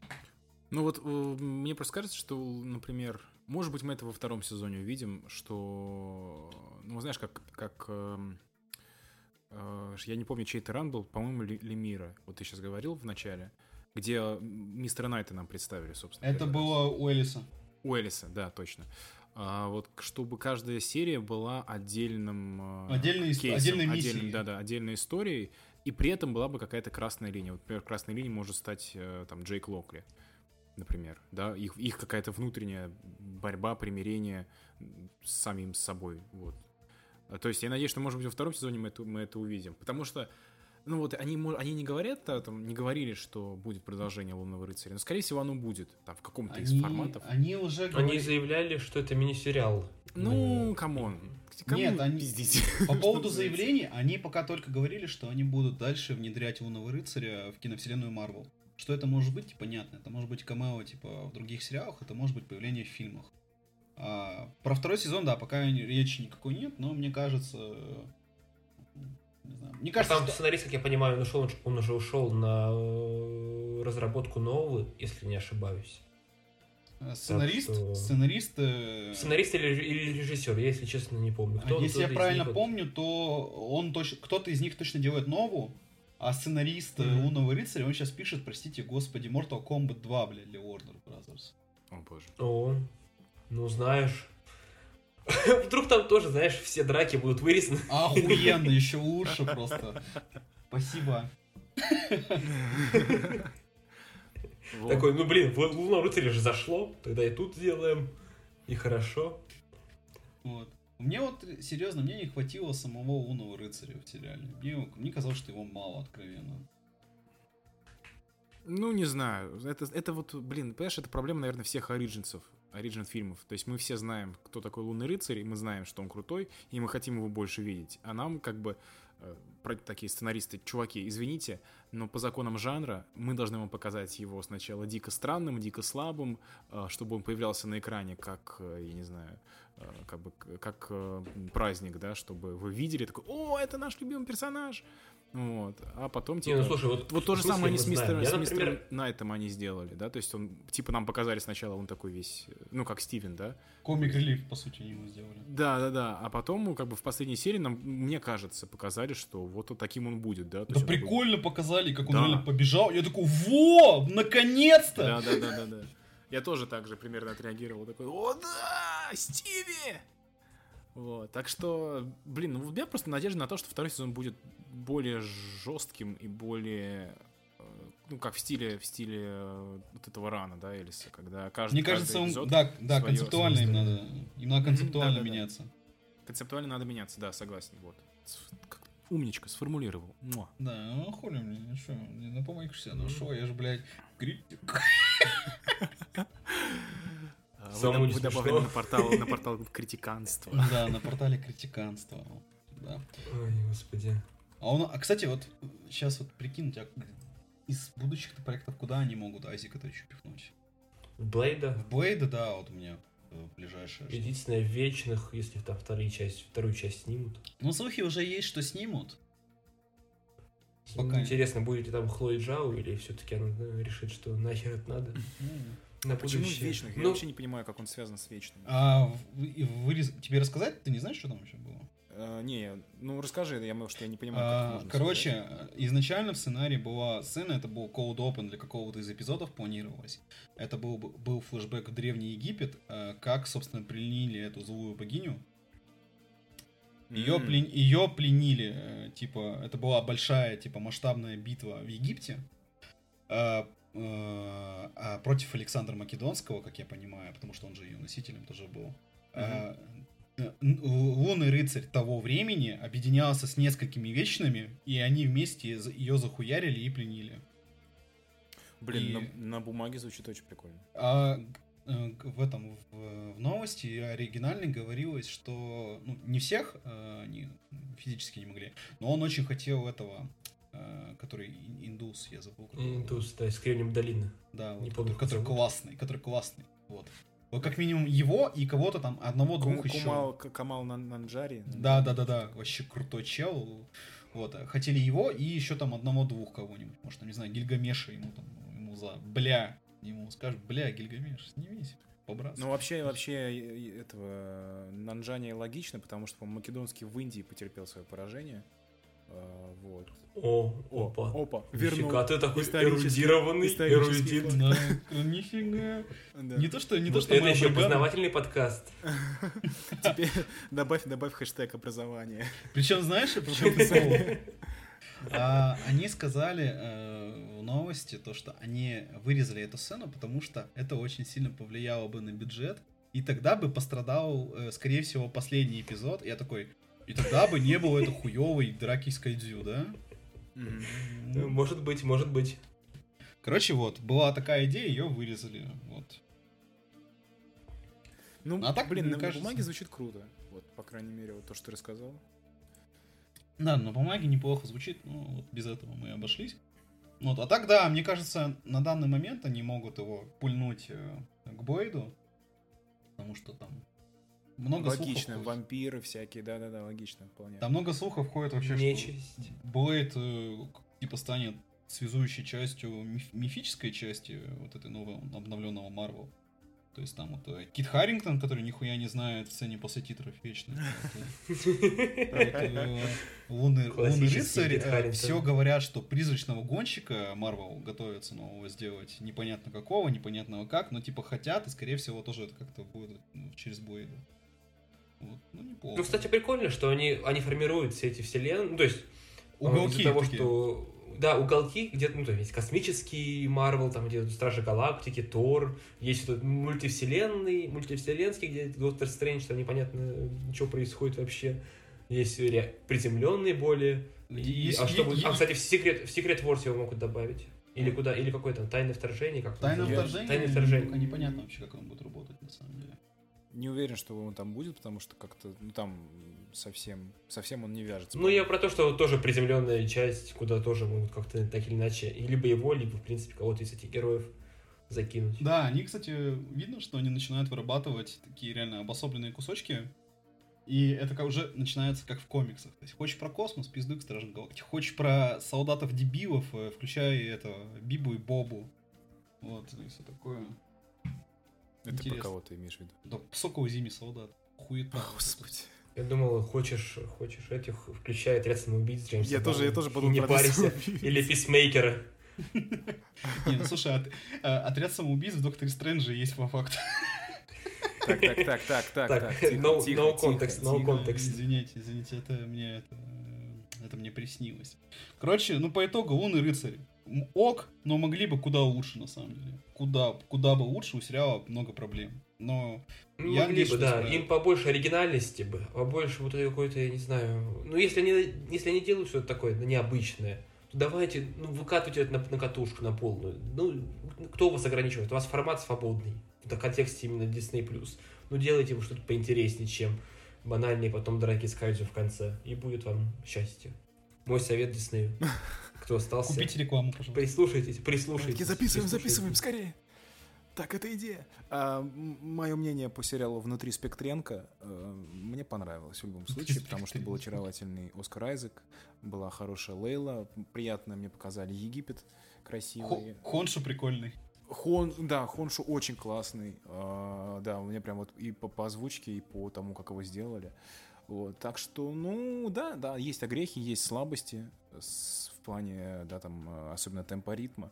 Ну вот, э, мне просто кажется, что, например, может быть, мы это во втором сезоне увидим, что, ну, знаешь, как, как э, э, я не помню, чей это ран был, по-моему, Лемира, вот ты сейчас говорил в начале, где мистера Найта нам представили, собственно.
Это было раз. у Элиса.
У Элиса, да, точно. А, вот чтобы каждая серия была отдельным
э, отдельной, кейсом, отдельной миссией.
Отдельной, да, да, отдельной историей, и при этом была бы какая-то красная линия. Вот, например, красной линией может стать э, там Джейк Локли например, да, их, их какая-то внутренняя борьба, примирение с самим собой, вот. А, то есть я надеюсь, что, может быть, во втором сезоне мы это, мы это увидим, потому что, ну вот, они, они не говорят, да, там, не говорили, что будет продолжение «Лунного рыцаря», но, скорее всего, оно будет, там, в каком-то
они,
из форматов.
Они уже
говорили... Они заявляли, что это мини-сериал.
Ну, come on.
Нет, они... Пиздите? По поводу заявлений, они пока только говорили, что они будут дальше внедрять «Лунного рыцаря» в киновселенную Марвел. Что это может быть, понятно. Это может быть камео, типа, в других сериалах, это может быть появление в фильмах. А, про второй сезон, да, пока речи никакой нет, но мне кажется...
Не знаю. Мне кажется, а там что... сценарист, как я понимаю, он, ушел, он уже ушел на э, разработку нового, если не ошибаюсь.
Э, сценарист? что... Сценарист... Э,
сценарист или, или режиссер, я, если честно, не помню.
Кто, если я правильно помню, то он точно, кто-то из них точно делает новую, а сценарист mm-hmm. Лунного рыцаря, он сейчас пишет, простите, господи, Mortal Kombat 2, блядь, для Warner Brothers.
О, боже.
О, ну знаешь. Вдруг там тоже, знаешь, все драки будут вырезаны.
Охуенно, еще лучше просто. Спасибо.
Такой, ну блин, в Лунном рыцаре же зашло, тогда и тут сделаем. И хорошо.
Вот. Мне вот, серьезно, мне не хватило самого лунного рыцаря в сериале. Мне, мне казалось, что его мало, откровенно.
Ну, не знаю. Это, это вот, блин, понимаешь, это проблема, наверное, всех оригинцев, оригин фильмов. То есть мы все знаем, кто такой Лунный рыцарь, и мы знаем, что он крутой, и мы хотим его больше видеть. А нам, как бы, э, такие сценаристы, чуваки, извините, но по законам жанра мы должны вам показать его сначала дико странным, дико слабым, э, чтобы он появлялся на экране как, э, я не знаю, Э, как бы как э, праздник, да, чтобы вы видели такой, о, это наш любимый персонаж, вот, а потом типа,
не, ну, слушай, вот,
вот то же самое они с мистером, с мистером например... Найтом они сделали, да, то есть он типа нам показали сначала он такой весь, ну как Стивен, да,
комик релиф по сути ему сделали,
да, да, да, а потом как бы в последней серии нам, мне кажется, показали, что вот, вот таким он будет, да,
то да прикольно такой... показали, как он да. реально побежал, я такой, во, наконец-то,
да, да, да, да, да. Я тоже так же примерно отреагировал. Такой, о да, Стиви! Вот, так что, блин, ну у меня просто надежда на то, что второй сезон будет более жестким и более э, ну, как в стиле, в стиле э, вот этого рана, да, Элиса, когда каждый
Мне кажется, он, да, да, концептуально им надо, им надо концептуально mm-hmm, да, меняться. Да.
Концептуально надо меняться, да, согласен, вот. Как умничка, сформулировал. Муа.
Да, ну хули мне, ну что, не напомнишься, ну что, я же, блядь, критик.
Вы, вы добавлены на портал, на портал критиканства.
Да, на портале критиканства. Да.
Ой, господи.
А, он, а кстати, вот сейчас вот прикинуть, а из будущих проектов куда они могут Айзека-то еще пихнуть?
Блейда?
В Блейда, да, вот у меня э, ближайшее.
Единственное, в вечных, если там вторую часть, вторую часть снимут.
Ну, слухи уже есть, что снимут.
Пока Интересно, будет ли там Хлои Джао, или все-таки она решит, что нахер это надо?
На Почему будущее. вечных? Я ну, вообще не понимаю, как он связан с вечным.
А вы, вы, тебе рассказать? Ты не знаешь, что там еще было?
А, не, ну расскажи, я, может, я не понимаю, как
а, можно Короче, сказать. изначально в сценарии была сцена, это был cold open для какого-то из эпизодов планировалось. Это был, был флешбэк в Древний Египет, а, как, собственно, пленили эту злую богиню. Ее, mm. плен, ее пленили, э, типа, это была большая, типа, масштабная битва в Египте. А, а против Александра Македонского, как я понимаю, потому что он же ее носителем тоже был. Uh-huh. Лунный рыцарь того времени объединялся с несколькими вечными, и они вместе ее захуярили и пленили.
Блин, и... на, на бумаге звучит очень прикольно.
А Э, в этом в, в новости оригинально говорилось, что ну, не всех э, они физически не могли, но он очень хотел этого, э, который индус, я забыл.
Индус, да, из Кремнием долины.
Да, вот, не помню, который, который классный, который классный, вот. Вот как минимум его и кого-то там одного-двух еще.
Кумал, Камал Нанджари.
Да, да, да, да, вообще крутой чел. Вот, хотели его и еще там одного-двух кого-нибудь. Может, там, не знаю, Гильгамеша ему там, ему за бля ему скажут, бля, Гильгамеш, снимись.
Ну, вообще, вообще, этого Нанджани логично, потому что, Македонский в Индии потерпел свое поражение. А, вот.
О, опа.
Опа,
вернул. Нифига, ты такой эрудированный, эрудит.
Да, нифига. Не то, что, не то, что
Это еще познавательный подкаст.
Теперь добавь, добавь хэштег образование.
Причем, знаешь, причем они сказали э, в новости то, что они вырезали эту сцену, потому что это очень сильно повлияло бы на бюджет, и тогда бы пострадал, э, скорее всего, последний эпизод. Я такой, и тогда бы не было этой хуевой драки с Кайдзю, да?
Может быть, может быть.
Короче, вот, была такая идея, ее вырезали, вот.
Ну, а так, блин, на кажется... бумаге звучит круто. Вот, по крайней мере, вот то, что ты рассказал.
Да, на бумаге неплохо звучит, но вот без этого мы обошлись. Вот, а так, да, мне кажется, на данный момент они могут его пульнуть э, к Бойду, потому что там много
логично, слухов. вампиры всякие, да-да-да, логично, вполне.
Там много слухов ходит вообще,
Нечисть.
что Бойд э, типа станет связующей частью миф- мифической части вот этой нового обновленного Марвел. То есть там вот э, Кит Харрингтон, который нихуя не знает в сцене после титров вечно. Лунный рыцарь. Э, Все говорят, что призрачного гонщика Марвел готовится нового сделать. Непонятно какого, непонятного как, но типа хотят, и скорее всего тоже это как-то будет ну, через бой.
Вот. Ну, неплохо. Ну, кстати, прикольно, что они, они формируют все эти вселенные. Ну, то есть,
уголки
из-за того, что да, уголки, где ну, то есть космический Марвел, там, где Стражи Галактики, Тор, есть тут мультивселенный, мультивселенский, где Доктор Стрэндж, там непонятно, что происходит вообще. Есть приземленные более. Есть, а, что будет? а, кстати, в секрет, в секрет Wars его могут добавить. Или куда, или какое-то тайное вторжение, как
Тайное вторжение? Тайное вторжение. Непонятно вообще, как он будет работать, на самом деле.
Не уверен, что он там будет, потому что как-то, ну, там совсем, совсем он не вяжется.
Ну, я про то, что тоже приземленная часть, куда тоже могут как-то так или иначе, либо его, либо, в принципе, кого-то из этих героев закинуть.
Да, они, кстати, видно, что они начинают вырабатывать такие реально обособленные кусочки, и это как уже начинается как в комиксах. То есть хочешь про космос, пиздуй к Стражам Галактики. Хочешь про солдатов-дебилов, э, включай это Бибу и Бобу. Вот, и все такое.
Это Интересно. про кого ты имеешь в виду?
Да, Сокол Зими солдат. Хуета.
Господи.
Я думал, хочешь, хочешь этих, включая отряд самоубийц Джеймса.
Я тоже, я тоже подумал
Не парься. Или писмейкера.
Не, ну слушай, э, отряд самоубийц в Докторе Стрэнджа есть по факту.
Так, так, так, так, так, так.
No, no context, no context.
Извините, извините, это мне это, это мне приснилось. Короче, ну по итогу Лунный рыцарь ок, но могли бы куда лучше на самом деле. Куда, куда бы лучше у сериала много проблем. Но
ну, я могли бы, да. Справят. Им побольше оригинальности бы, побольше вот какой-то, я не знаю. Ну, если они, если они делают что-то такое необычное, то давайте, ну, выкатывайте это на, на катушку, на полную. Ну, кто вас ограничивает? У вас формат свободный. В контексте именно Disney+. Ну, делайте вы что-то поинтереснее, чем банальные потом драки с Кайдзю в конце. И будет вам счастье. Мой совет Disney. Кто остался?
Купите рекламу, пожалуйста.
Прислушайтесь, прислушайтесь.
Записываем, записываем, скорее. Так, это идея. А, мое мнение по сериалу «Внутри Спектренко» а, мне понравилось в любом случае, потому что был очаровательный Оскар Айзек, была хорошая Лейла, приятно мне показали Египет, красивый.
Хоншу прикольный.
Хон, да, Хоншу очень классный. А, да, у меня прям вот и по, по озвучке, и по тому, как его сделали. Вот, так что, ну, да, да, есть огрехи, есть слабости с, плане, да, там, особенно темпа ритма.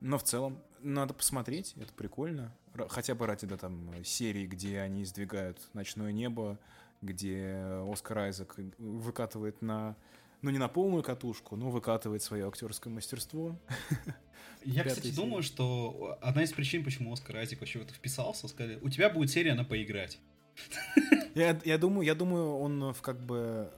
Но в целом надо посмотреть, это прикольно. Хотя бы ради да, там, серии, где они сдвигают ночное небо, где Оскар Айзек выкатывает на, ну не на полную катушку, но выкатывает свое актерское мастерство.
Я, кстати, думаю, что одна из причин, почему Оскар Айзек вообще в это вписался, сказали, у тебя будет серия на поиграть.
Я, я думаю, я думаю, он как бы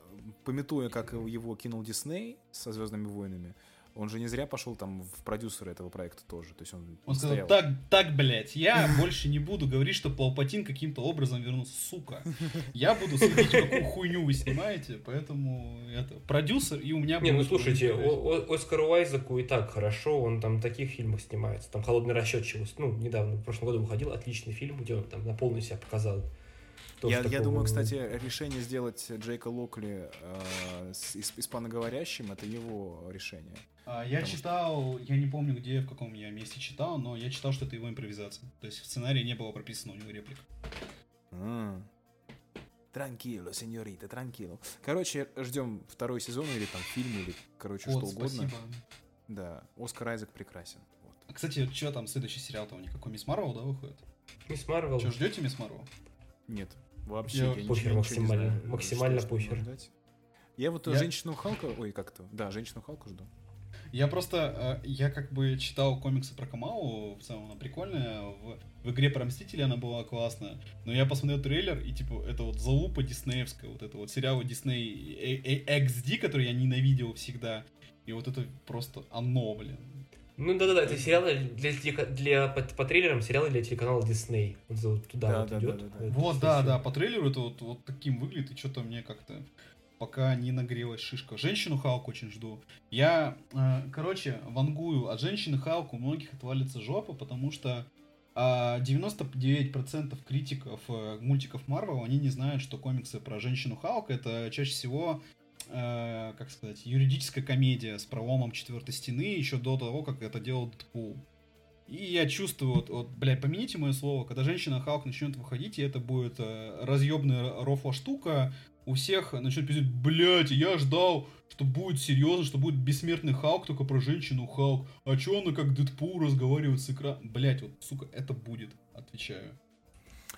пометуя, как его кинул Дисней со Звездными войнами, он же не зря пошел там в продюсеры этого проекта тоже. То есть он,
он сказал, так, так, блядь, я больше не буду говорить, что Палпатин каким-то образом вернулся, сука. Я буду следить, какую хуйню вы снимаете, поэтому это продюсер, и у меня...
Не, ну слушайте, Оскар Уайзаку и так хорошо, он там в таких фильмах снимается. Там «Холодный расчет» чего ну, недавно, в прошлом году выходил, отличный фильм, где он там на полную себя показал.
Я, я думаю, кстати, решение сделать Джейка Локли э, с испаноговорящим это его решение.
А, я Потому читал, что... я не помню где, в каком я месте читал, но я читал, что это его импровизация. То есть в сценарии не было прописано у него реплик.
А. Транкило, сеньорита, транкило. Короче, ждем второй сезон или там фильм, или, короче, вот, что спасибо. угодно. Да, Оскар Айзек прекрасен.
Вот. Кстати, что там следующий сериал-то у них? Какой Мисс Марвел, да, выходит?
Мисс Марвел.
Что, ждете Мисс Марвел?
Нет. Вообще,
я, я похер максимально. Знаю, максимально что, похер. Что
я вот я... женщину Халка, ой, как-то, да, женщину Халку жду.
Я просто, э, я как бы читал комиксы про Камау, в целом она прикольная, в, в игре про Мстителя она была классная, но я посмотрел трейлер, и типа это вот залупа диснеевская, вот это вот сериал Disney XD, который я ненавидел всегда, и вот это просто оно, блин.
Ну да-да-да, это сериалы для, для, для по, по трейлерам сериалы для телеканала Disney. Вот туда да, вот да, идет. Да,
да, да. Вот, да, да, по трейлеру это вот, вот таким выглядит, и что-то мне как-то пока не нагрелась шишка. Женщину Халк очень жду. Я, э, короче, вангую от женщины Халк у многих отвалится жопа, потому что э, 99% критиков э, мультиков Марвел, они не знают, что комиксы про женщину Халк это чаще всего э, как сказать, юридическая комедия с проломом четвертой стены еще до того, как это делал Дэдпул. И я чувствую, вот, вот, блядь, помяните мое слово, когда женщина Халк начнет выходить, и это будет э, разъебная рофла штука, у всех начнет пиздить, блядь, я ждал, что будет серьезно, что будет бессмертный Халк, только про женщину Халк. А чё она как Дэдпул разговаривает с экраном? Блядь, вот, сука, это будет, отвечаю.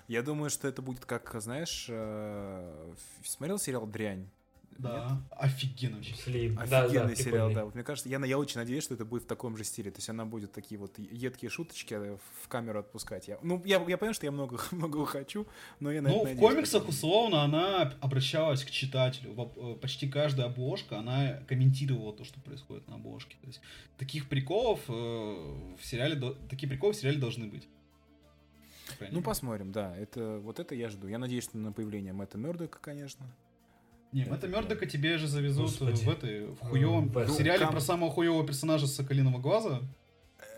Я думаю, что это будет как, знаешь, э, смотрел сериал «Дрянь»?
Да, Нет? офигенно вообще.
Офигенный да, да, сериал, да. Вот мне кажется, я, я очень надеюсь, что это будет в таком же стиле. То есть она будет такие вот едкие шуточки в камеру отпускать. Я, ну, я, я понимаю, что я много, много хочу, но я на
Ну, в комиксах, условно, она обращалась к читателю. Э, почти каждая обложка, она комментировала то, что происходит на обложке. То есть таких приколов э, в сериале, такие приколы в сериале должны быть.
Ну, посмотрим, да. Это, вот это я жду. Я надеюсь, что на появление Мэтта Мёрдока, конечно.
Не, это Мёрдока тебе же завезут Господи. в этой, в хуёвом, в ну, сериале про самого хуёвого персонажа с Соколиного глаза.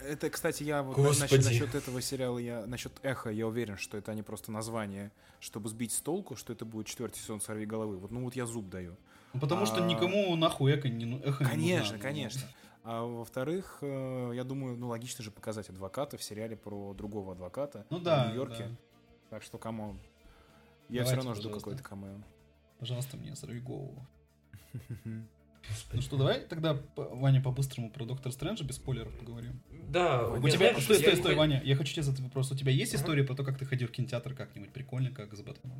Это, кстати, я вот насчет, насчет этого сериала, я насчет Эхо, я уверен, что это не просто название, чтобы сбить с толку, что это будет четвертый сезон «Сорви головы». Вот, ну вот я зуб даю.
Ну, потому а... что никому нахуй эхо не, эхо
конечно, не нужна. Конечно, А во-вторых, э, я думаю, ну логично же показать адвоката в сериале про другого адвоката
ну, да,
в Нью-Йорке. Да. Так что, come on. Я Давайте, все равно жду какой-то камео.
Пожалуйста, мне сорви голову. Ну что, давай тогда, Ваня, по-быстрому про Доктор Стрэнджа без спойлеров поговорим.
Да.
У тебя... Стой, стой, стой, Ваня, я хочу тебе задать вопрос. У тебя есть история про то, как ты ходил в кинотеатр как-нибудь прикольно, как с Бэтменом?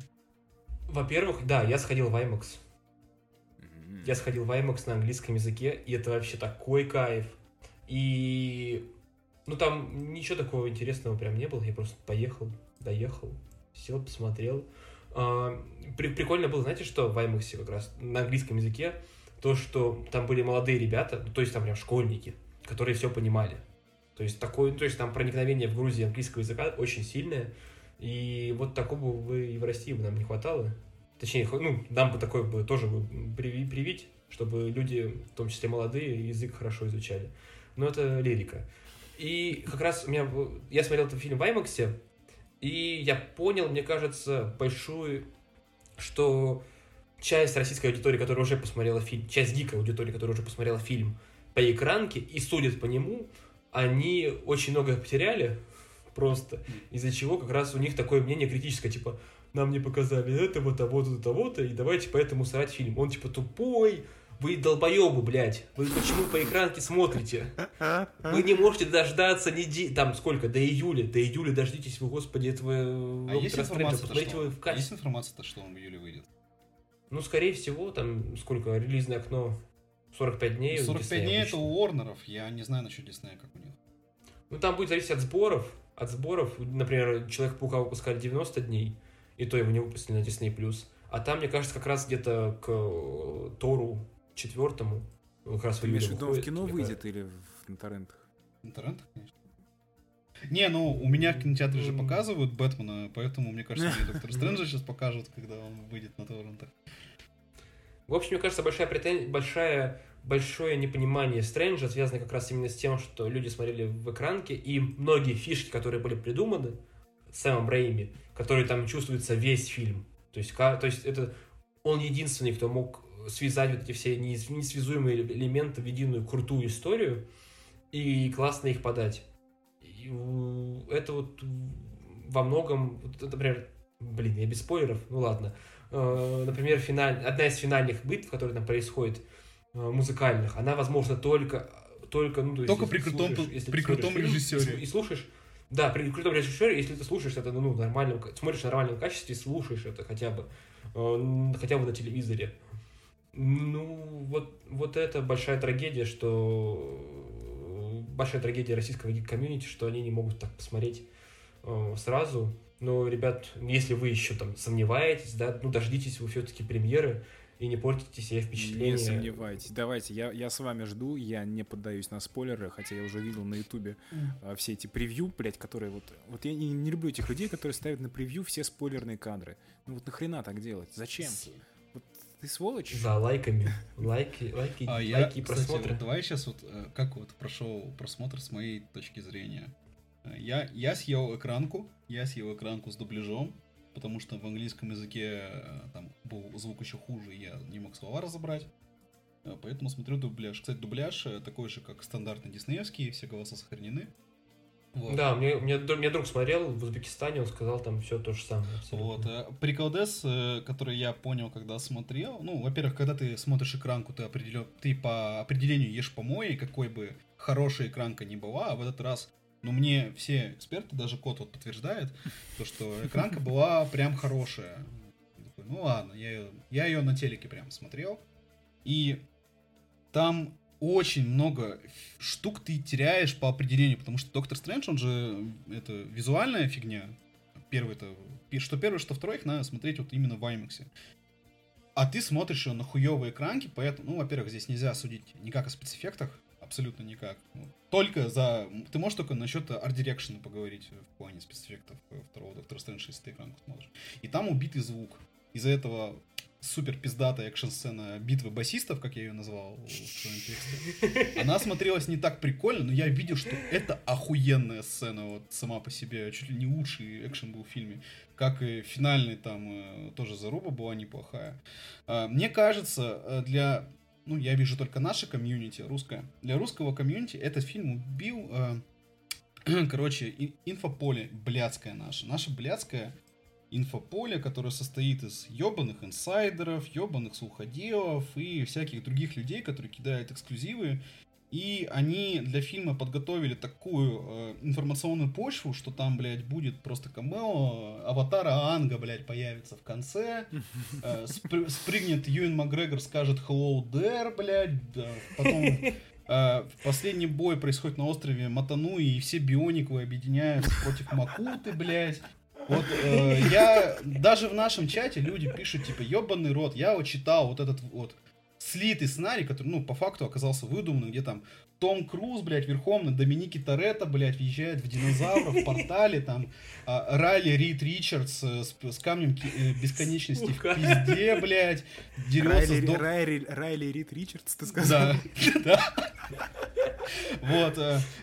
Во-первых, да, я сходил в IMAX. Я сходил в IMAX на английском языке, и это вообще такой кайф. И... Ну, там ничего такого интересного прям не было. Я просто поехал, доехал, сел, посмотрел. А, прикольно было, знаете, что в IMAX как раз на английском языке, то, что там были молодые ребята, ну, то есть там прям школьники, которые все понимали. То есть такое, то есть там проникновение в Грузии английского языка очень сильное, и вот такого бы и в России бы нам не хватало. Точнее, ну, нам бы такое бы тоже бы привить, чтобы люди, в том числе молодые, язык хорошо изучали. Но это лирика. И как раз у меня... Я смотрел этот фильм в IMAX, и я понял, мне кажется, большую, что часть российской аудитории, которая уже посмотрела фильм, часть гика аудитории, которая уже посмотрела фильм по экранке и судит по нему, они очень много потеряли просто, из-за чего как раз у них такое мнение критическое, типа, нам не показали этого, того-то, того-то, и давайте поэтому срать фильм. Он типа тупой, вы долбоебы, блядь. Вы почему по экранке смотрите? Вы не можете дождаться недели... Там сколько? До июля. До июля дождитесь вы, господи, этого...
А есть информация, что... В есть информация-то, что он в июле выйдет?
Ну, скорее всего, там сколько? Релизное окно 45 дней.
45 дней это у Уорнеров, я не знаю насчет Диснея, как у них.
Ну, там будет зависеть от сборов. От сборов, например, Человек-паука выпускали 90 дней, и то его не выпустили на Disney+. А там, мне кажется, как раз где-то к э, Тору четвертому, как раз
в июле в кино выйдет или в, на торрентах?
На торрентах, конечно. Не, ну у меня в кинотеатре же показывают Бэтмена, поэтому мне кажется, мне Доктор Стрэнджа сейчас покажут, когда он выйдет на торрентах.
В общем, мне кажется, большая претензия, большая, большое непонимание Стрэнджа связано как раз именно с тем, что люди смотрели в экранке, и многие фишки, которые были придуманы Сэмом Рейми, которые там чувствуется весь фильм. То есть, то есть это он единственный, кто мог связать вот эти все несвязуемые элементы в единую крутую историю и классно их подать. И это вот во многом, например, блин, я без спойлеров, ну ладно, Э, например, финаль, одна из финальных битв, которая там происходит, э, музыкальных, она возможна только, только, ну, то
есть, только при крутом, слушаешь, если при крутом режиссере.
И, и слушаешь, да, при крутом режиссере, если ты слушаешь это, ну, нормальном, смотришь в нормальном качестве, слушаешь это хотя бы, э, хотя бы на телевизоре. Ну, вот, вот это большая трагедия, что большая трагедия российского комьюнити, что они не могут так посмотреть э, сразу. Но, ребят, если вы еще там сомневаетесь, да, ну дождитесь вы все-таки премьеры и не портите себе впечатление.
Не сомневайтесь. Давайте, я, я с вами жду, я не поддаюсь на спойлеры, хотя я уже видел на ютубе а, все эти превью, блядь, которые вот... Вот я не, не люблю этих людей, которые ставят на превью все спойлерные кадры. Ну вот нахрена так делать? Зачем? Ты сволочь?
За лайками. Лайки, лайки, а лайки я, и просмотры. Кстати,
вот давай сейчас вот, э, как вот прошел просмотр с моей точки зрения. Я, я съел экранку, я съел экранку с дубляжом, потому что в английском языке э, там был звук еще хуже, и я не мог слова разобрать. Э, поэтому смотрю дубляж. Кстати, дубляж э, такой же, как стандартный диснеевский, все голоса сохранены.
Вот. Да, мне, мне, мне друг смотрел в Узбекистане, он сказал там все то же самое.
Абсолютно. Вот. Приколдес, который я понял, когда смотрел, ну, во-первых, когда ты смотришь экранку, ты, определен, ты по определению ешь помои, какой бы хорошая экранка ни была, а в этот раз но мне все эксперты, даже кот вот подтверждает, то, что экранка была прям хорошая. ну ладно, я ее, я ее на телеке прям смотрел. И там очень много штук ты теряешь по определению, потому что Доктор Стрэндж, он же это визуальная фигня. Первый это что первый, что второй, их надо смотреть вот именно в IMAX. А ты смотришь ее на хуевые экранки, поэтому, ну, во-первых, здесь нельзя судить никак о спецэффектах, абсолютно никак. Только за... Ты можешь только насчет арт-дирекшена поговорить в плане спецэффектов второго Доктора Стрэнджа, если ты экран смотришь. И там убитый звук. Из-за этого супер пиздатая экшн-сцена битвы басистов, как я ее назвал в тексте, она смотрелась не так прикольно, но я видел, что это охуенная сцена вот сама по себе, чуть ли не лучший экшен был в фильме, как и финальный там э, тоже заруба была неплохая. А, мне кажется, э, для ну, я вижу только наше комьюнити, русское. Для русского комьюнити этот фильм убил, э, короче, инфополе блядское наше. Наше блядское инфополе, которое состоит из ебаных инсайдеров, ебаных слуходелов и всяких других людей, которые кидают эксклюзивы и они для фильма подготовили такую э, информационную почву, что там, блядь, будет просто камео, аватара Анга, блядь, появится в конце, э, спр- спрыгнет Юэн Макгрегор, скажет hello there, блядь, да, потом э, последний бой происходит на острове Матануи, и все биониковые объединяются против Макуты, блядь. Вот э, я даже в нашем чате люди пишут, типа, ебаный рот, я вот читал вот этот вот слитый сценарий, который, ну, по факту оказался выдуманным, где там том Круз, блядь, верхом на Доминики Торетто, блядь, въезжает в динозавров в портале, там, а, Райли Рид Ричардс э, с, с камнем э, бесконечности в пизде, блядь,
дерется Райли, с док... Райли, Райли Рид Ричардс, ты сказал?
Да, да. Вот,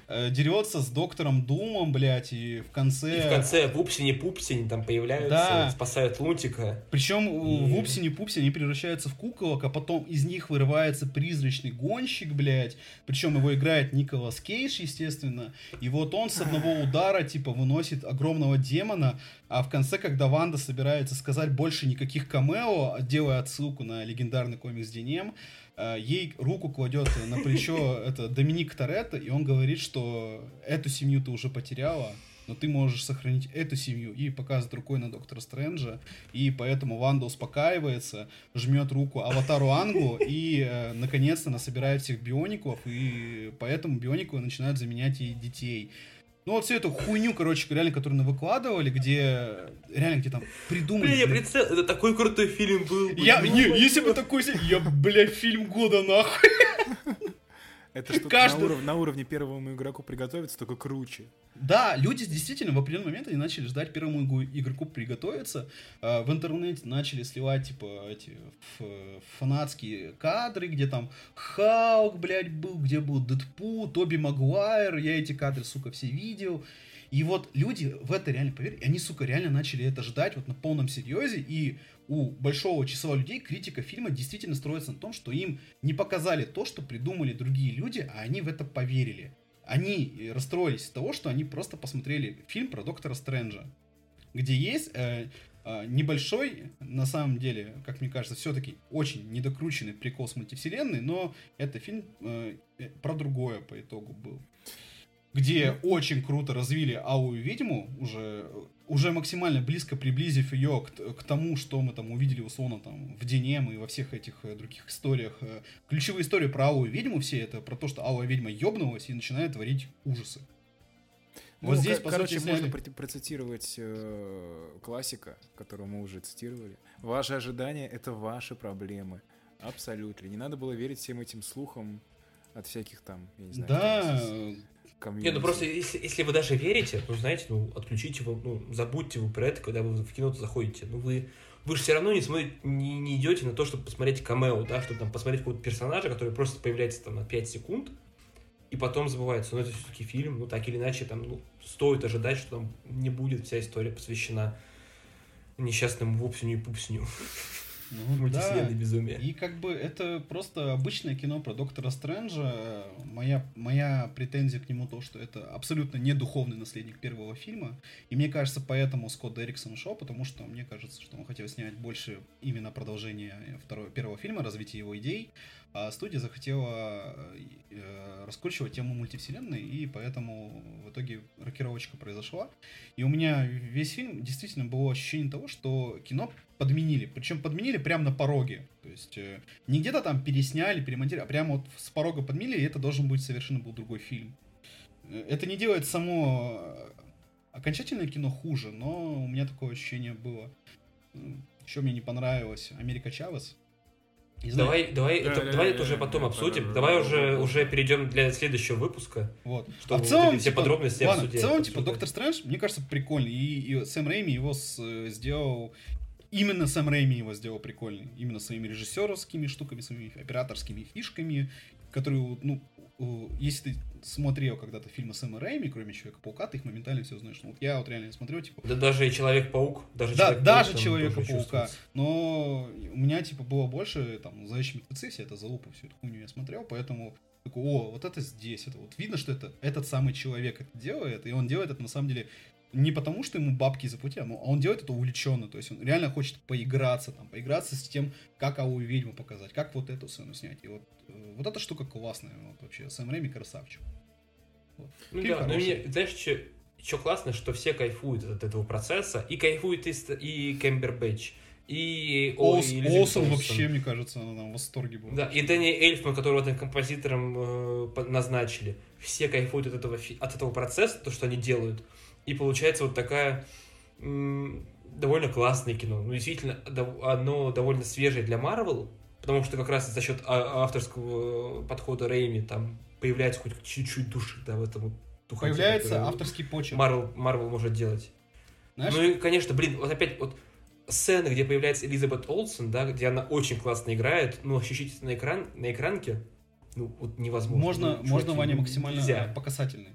э, дерется с доктором Думом, блядь, и в конце...
И в конце Пупсини Пупсини там появляются, да. спасают Лунтика.
Причем и... в Пупсини превращаются в куколок, а потом из них вырывается призрачный гонщик, блядь. Причем его играет Николас Кейдж, естественно. И вот он с одного удара, типа, выносит огромного демона, а в конце, когда Ванда собирается сказать больше никаких камео, делая отсылку на легендарный комикс Денем, Э, ей руку кладет на плечо это Доминик Торетто, и он говорит, что эту семью ты уже потеряла, но ты можешь сохранить эту семью и показывать рукой на Доктора Стрэнджа, и поэтому Ванда успокаивается, жмет руку Аватару Ангу, и э, наконец-то она собирает всех биоников, и поэтому биониковые начинают заменять ей детей. Ну вот всю эту хуйню, короче, реально, которую мы выкладывали, где реально где там придумали...
Блин, я представил, это такой крутой фильм был.
Я, не, если бы такой... Я, блядь, фильм года, нахуй.
Это что Каждый... на, уров... на уровне первому игроку приготовиться, только круче.
Да, люди действительно в определенный момент они начали ждать первому игроку приготовиться. А, в интернете начали сливать, типа, эти фанатские кадры, где там Хаук, блядь, был, где был Дэдпул, Тоби Магуайр. Я эти кадры, сука, все видел. И вот люди в это реально поверили. Они, сука, реально начали это ждать вот на полном серьезе. И у большого числа людей критика фильма действительно строится на том, что им не показали то, что придумали другие люди, а они в это поверили. Они расстроились от того, что они просто посмотрели фильм про доктора Стрэнджа, где есть э, э, небольшой, на самом деле, как мне кажется, все-таки очень недокрученный прикол с мультивселенной, но это фильм э, э про другое по итогу был где очень круто развили Ау ведьму, уже, уже максимально близко приблизив ее к, к тому, что мы там увидели условно там в Денем и во всех этих э, других историях. Э, ключевые истории про Ау ведьму все это про то, что Ау ведьма ёбнулась и начинает творить ужасы.
Ну, вот здесь, по короче, сути, можно сняли... процитировать э, классика, которого мы уже цитировали. Ваши ожидания — это ваши проблемы. Абсолютно. Не надо было верить всем этим слухам от всяких там, я не знаю.
Да,
комьюнити. Нет, ну просто если, если вы даже верите, ну знаете, ну отключите его, ну забудьте вы про это, когда вы в кино заходите. Ну вы, вы же все равно не, смотрите, не, не идете на то, чтобы посмотреть камео, да, чтобы там посмотреть какого-то персонажа, который просто появляется там на 5 секунд, и потом забывается. Но это все-таки фильм, ну так или иначе, там ну, стоит ожидать, что там не будет вся история посвящена несчастному вупсиню и пупсиню.
Ну, да. безумие. И как бы это просто обычное кино про Доктора Стрэнджа. Моя, моя претензия к нему то, что это абсолютно не духовный наследник первого фильма. И мне кажется, поэтому Скотт Эриксон ушел, потому что мне кажется, что он хотел снять больше именно продолжение второго, первого фильма, развитие его идей. А студия захотела э, раскручивать тему мультивселенной, и поэтому в итоге рокировочка произошла. И у меня весь фильм действительно было ощущение того, что кино подменили. Причем подменили прямо на пороге. То есть э, не где-то там пересняли, перемонтировали, а прямо вот с порога подменили, и это должен быть совершенно был другой фильм. Э, это не делает само э, окончательное кино хуже, но у меня такое ощущение было. Еще мне не понравилось Америка Чавес.
Давай, давай, это, давай это уже потом обсудим. Давай уже, уже перейдем для следующего выпуска.
Вот.
Чтобы а в целом, вот все типа, подробности
ладно, обсудить. В целом, типа, Доктор Стрэндж, мне кажется, прикольный. И, и Сэм Рэйми его с, сделал... Именно Сэм Рэйми его сделал прикольный. Именно своими режиссерскими штуками, своими операторскими фишками, которые, ну, если ты смотрел когда-то фильмы Сэма Рэйми, кроме Человека-паука, ты их моментально все знаешь. Ну, вот я вот реально смотрел, типа...
Да даже Человек-паук, даже
Да, Человек даже Человека-паука. Но у меня, типа, было больше, там, Зловещие мертвецы, все это залупу, всю эту хуйню я смотрел, поэтому такой, о, вот это здесь, это вот видно, что это этот самый человек это делает, и он делает это на самом деле не потому, что ему бабки заплатили, но он делает это увлеченно, то есть он реально хочет поиграться, там, поиграться с тем, как Алую ведьму показать, как вот эту сцену снять. И вот, э, вот эта штука классная, вот вообще, Сэм Рэми красавчик.
Вот. Ну да, но мне, знаешь, что, что классно, что все кайфуют от этого процесса, и кайфует и, и Кэмбербэтч, и
Ос, Олсен вообще, мне кажется, она там в восторге была.
Да, и Дэнни Эльфман, которого там композитором э, назначили. Все кайфуют от этого, от этого процесса, то, что они делают. И получается вот такая довольно классное кино. Ну, действительно, оно довольно свежее для Марвел, потому что как раз за счет а, авторского подхода Рейми там появляется хоть чуть-чуть души да, в этом
духоте, Появляется авторский почерк.
Марвел, Марвел может делать. Знаешь? Ну и, конечно, блин, вот опять вот сцены, где появляется Элизабет Олсен, да, где она очень классно играет, ну, ощутить на, экран, на экранке, ну, вот невозможно.
Можно, ну, можно Ваня, максимально нельзя. показательный.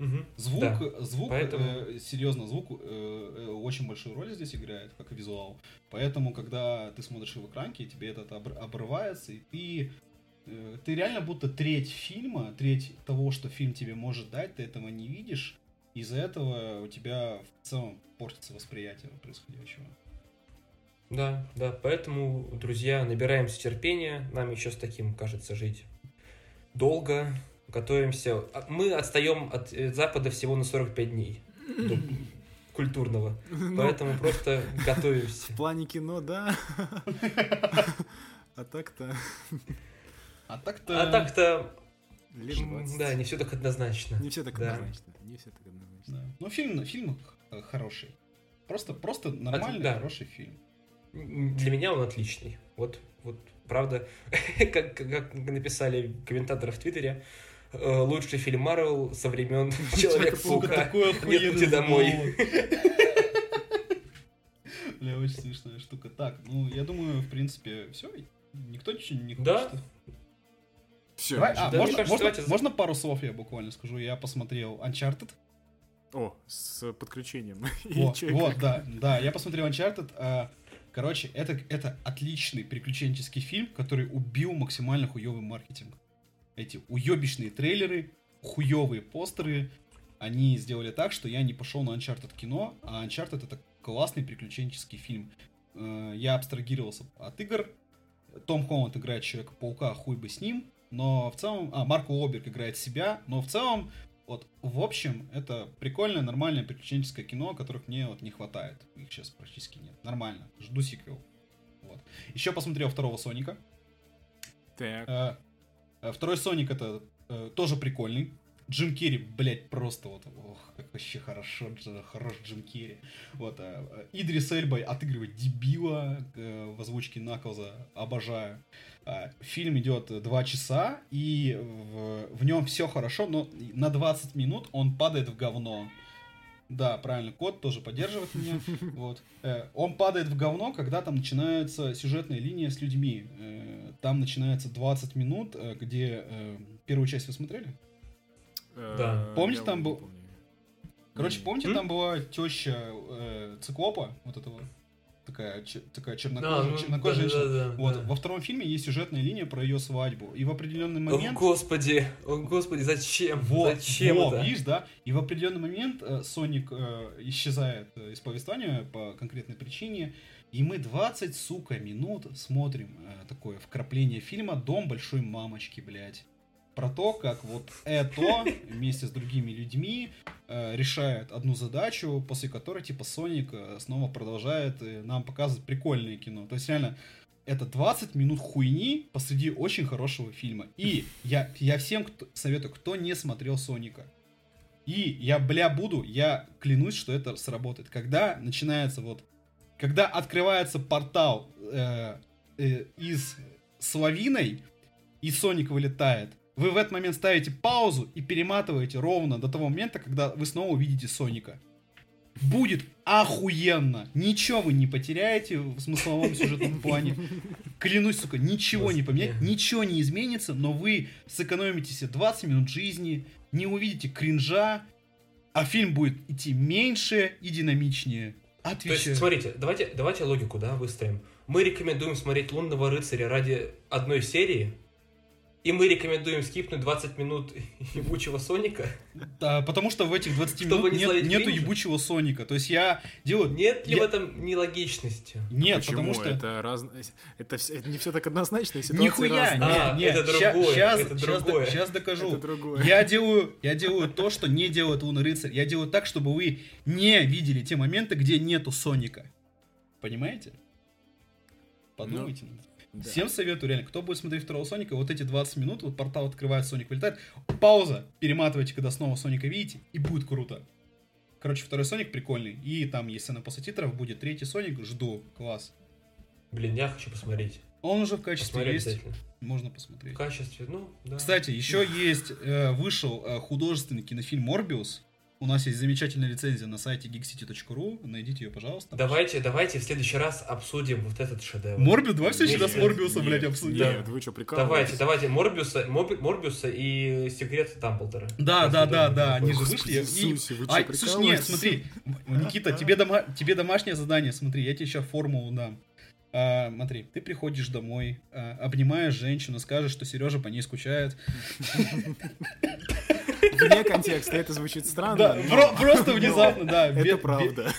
Угу.
Звук, да. звук, Поэтому... э, серьезно, звук э, э, очень большую роль здесь играет, как визуал. Поэтому, когда ты смотришь в экранке, тебе это обрывается, и ты, э, ты реально будто треть фильма, треть того, что фильм тебе может дать, ты этого не видишь. Из-за этого у тебя в целом портится восприятие происходящего.
Да, да, поэтому, друзья, набираемся терпения, нам еще с таким, кажется, жить долго, Готовимся. А Мы отстаем от э, Запада всего на 45 дней. до Культурного.
Ну,
Поэтому просто готовимся.
В плане кино, да. А так-то
А так-то...
А так-то,
лет
м,
20.
да, не все так однозначно.
Не все так однозначно. Не все так однозначно.
Ну, фильм, фильм хороший. Просто, просто нормальный,
да.
хороший фильм.
Для меня он отличный. Вот, вот, правда, как, как написали комментаторы в Твиттере, лучший фильм Марвел со времен Человека-паука. Нет пути домой.
Бля, очень смешная штука. Так, ну, я думаю, в принципе, все. Никто ничего не хочет.
Да.
Все.
Давай, а,
Да,
можно,
кажется,
можно,
давайте-
можно пару слов я буквально скажу? Я посмотрел Uncharted.
О, с подключением.
Вот, вот, да, да, я посмотрел Uncharted. а, короче, это, это отличный приключенческий фильм, который убил максимально хуёвый маркетинг. Эти уебищные трейлеры, хуёвые постеры, они сделали так, что я не пошел на Uncharted кино, а Uncharted это классный приключенческий фильм. Э, Я абстрагировался от игр. Том Холланд играет Человека-паука, хуй бы с ним. Но в целом... А, Марк Уолберг играет себя. Но в целом, вот, в общем, это прикольное, нормальное приключенческое кино, которых мне вот не хватает. Их сейчас практически нет. Нормально. Жду сиквел. Вот. Еще посмотрел второго Соника.
Так.
Э, Второй Соник это э, тоже прикольный. Джим Керри, блядь, просто вот, ох, как вообще хорошо, хорош Джим Керри. Вот, э, э, Идрис Эльба отыгрывает дебила э, в озвучке Наклза, обожаю. Э, Фильм идет э, два часа, и в, в нем все хорошо, но на 20 минут он падает в говно. Да, правильно, кот тоже поддерживает меня. Вот. Э, Он падает в говно, когда там начинается сюжетная линия с людьми. Э, Там начинается 20 минут, э, где... э, Первую часть вы смотрели?
Да.
Помните, там был-. Короче, помните, там была теща э, циклопа, вот этого, такая, такая
А,
чернокожая,
ну,
чернокожая женщина.
да-да-да,
Вот,
да.
во втором фильме есть сюжетная линия про ее свадьбу. И в определенный
О,
момент...
господи, о, господи, зачем?
Вот,
зачем
вот,
это?
видишь, да? И в определенный момент э, Соник э, исчезает э, из повествования по конкретной причине, и мы 20, сука, минут смотрим э, такое вкрапление фильма «Дом большой мамочки», блядь. Про то, как вот это вместе с другими людьми э, решает одну задачу, после которой, типа, Соник э, снова продолжает э, нам показывать прикольное кино. То есть, реально, это 20 минут хуйни посреди очень хорошего фильма. И я, я всем кто, советую, кто не смотрел Соника. И я, бля, буду, я клянусь, что это сработает. Когда начинается вот... Когда открывается портал э, э, из с лавиной, и Соник вылетает, вы в этот момент ставите паузу и перематываете ровно до того момента, когда вы снова увидите Соника. Будет охуенно. Ничего вы не потеряете в смысловом сюжетном плане. Клянусь, сука, ничего не поменять, ничего не изменится, но вы сэкономите себе 20 минут жизни, не увидите кринжа, а фильм будет идти меньше и динамичнее.
То есть,
Отвечаю.
смотрите, давайте, давайте логику, да, выстроим. Мы рекомендуем смотреть «Лунного рыцаря» ради одной серии, и мы рекомендуем скипнуть 20 минут ебучего Соника.
Да, потому что в этих 20
Чтобы
минут
не
нет- нету ебучего Соника. То есть я делаю...
Нет ли
Я-
в этом нелогичности?
Нет,
Почему?
потому что...
Это, раз... это, вс- это не все так однозначно, ситуации
Нихуя,
разные.
А,
нет, нет,
это другое,
Сейчас,
это другое.
сейчас докажу.
Это другое.
Я делаю, я делаю то, что не делает Лунный рыцарь. Я делаю так, чтобы вы не видели те моменты, где нету Соника. Понимаете? Подумайте. над этим.
Да.
Всем советую, реально, кто будет смотреть второго Соника, вот эти 20 минут, вот портал открывается, Соник вылетает, пауза, перематывайте, когда снова Соника видите, и будет круто. Короче, второй Соник прикольный, и там, если на после титров будет третий Соник, жду, класс.
Блин, я хочу посмотреть.
Он уже в качестве есть, можно посмотреть.
В качестве, ну, да.
Кстати, еще есть, э, вышел э, художественный кинофильм «Морбиус». У нас есть замечательная рецензия на сайте geekcity.ru. Найдите ее, пожалуйста.
Давайте, давайте в следующий раз обсудим вот этот шедевр.
Морбиус, давай в следующий раз
Нет,
Морбиуса,
Нет,
блядь, обсудим.
Нет, вы что, прикалываетесь?
Давайте, давайте, Морбиуса, Морбиуса и секрет Дамблдора.
Да, да, да, да, они же вышли. и-
вы
Ай,
чё,
слушай, нет,
прикалываетесь?
смотри, Никита, тебе, дома... тебе домашнее задание, смотри, я тебе сейчас формулу дам. А, смотри, ты приходишь домой, а, обнимаешь женщину, скажешь, что Сережа по ней скучает.
Вне контекста это звучит странно.
Да, просто
но
внезапно, да.
Это правда.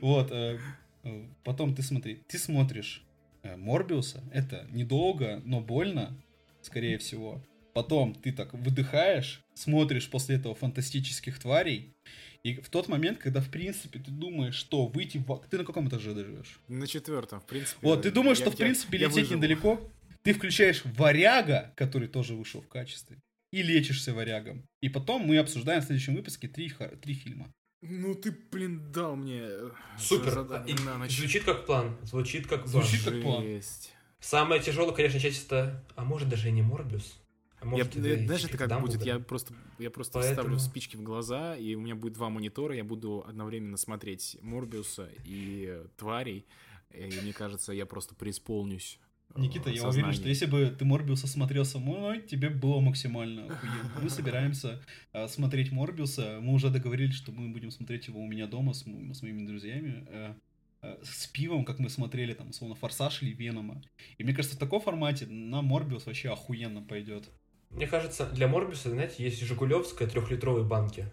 Вот, э, э, потом ты смотри, ты смотришь э, Морбиуса, это недолго, но больно, скорее всего. Потом ты так выдыхаешь, смотришь после этого фантастических тварей, и в тот момент, когда, в принципе, ты думаешь, что выйти в... Ты на каком этаже живешь?
На четвертом, в принципе.
Вот, ты думаешь,
я-
что, в
я-
принципе,
я
лететь
выживу.
недалеко, ты включаешь варяга, который тоже вышел в качестве, и лечишься варягом. И потом мы обсуждаем в следующем выпуске три, три фильма.
Ну ты, блин, дал мне э,
Супер.
задание
И
на ночь.
Звучит как план. Звучит как план.
Звучит как план.
Жесть.
Самая тяжелая, конечно, часть это... А может даже и не Морбиус. А
Я,
может,
я-
и
знаешь, это как
Дамблдор.
будет? Я просто, я просто
Поэтому-
вставлю спички в глаза, и у меня будет два монитора, я буду одновременно смотреть Морбиуса и э, тварей, и мне кажется, я просто преисполнюсь.
Никита, я уверен, что если бы ты Морбиуса смотрел со мной, тебе было максимально охуенно. Мы собираемся а, смотреть Морбиуса. Мы уже договорились, что мы будем смотреть его у меня дома с, с моими друзьями. э, э, с пивом, как мы смотрели, там, словно Форсаж или Венома. И мне кажется, в таком формате на Морбиус вообще охуенно пойдет.
Мне кажется, для Морбиуса, знаете, есть Жигулевская трехлитровой банки.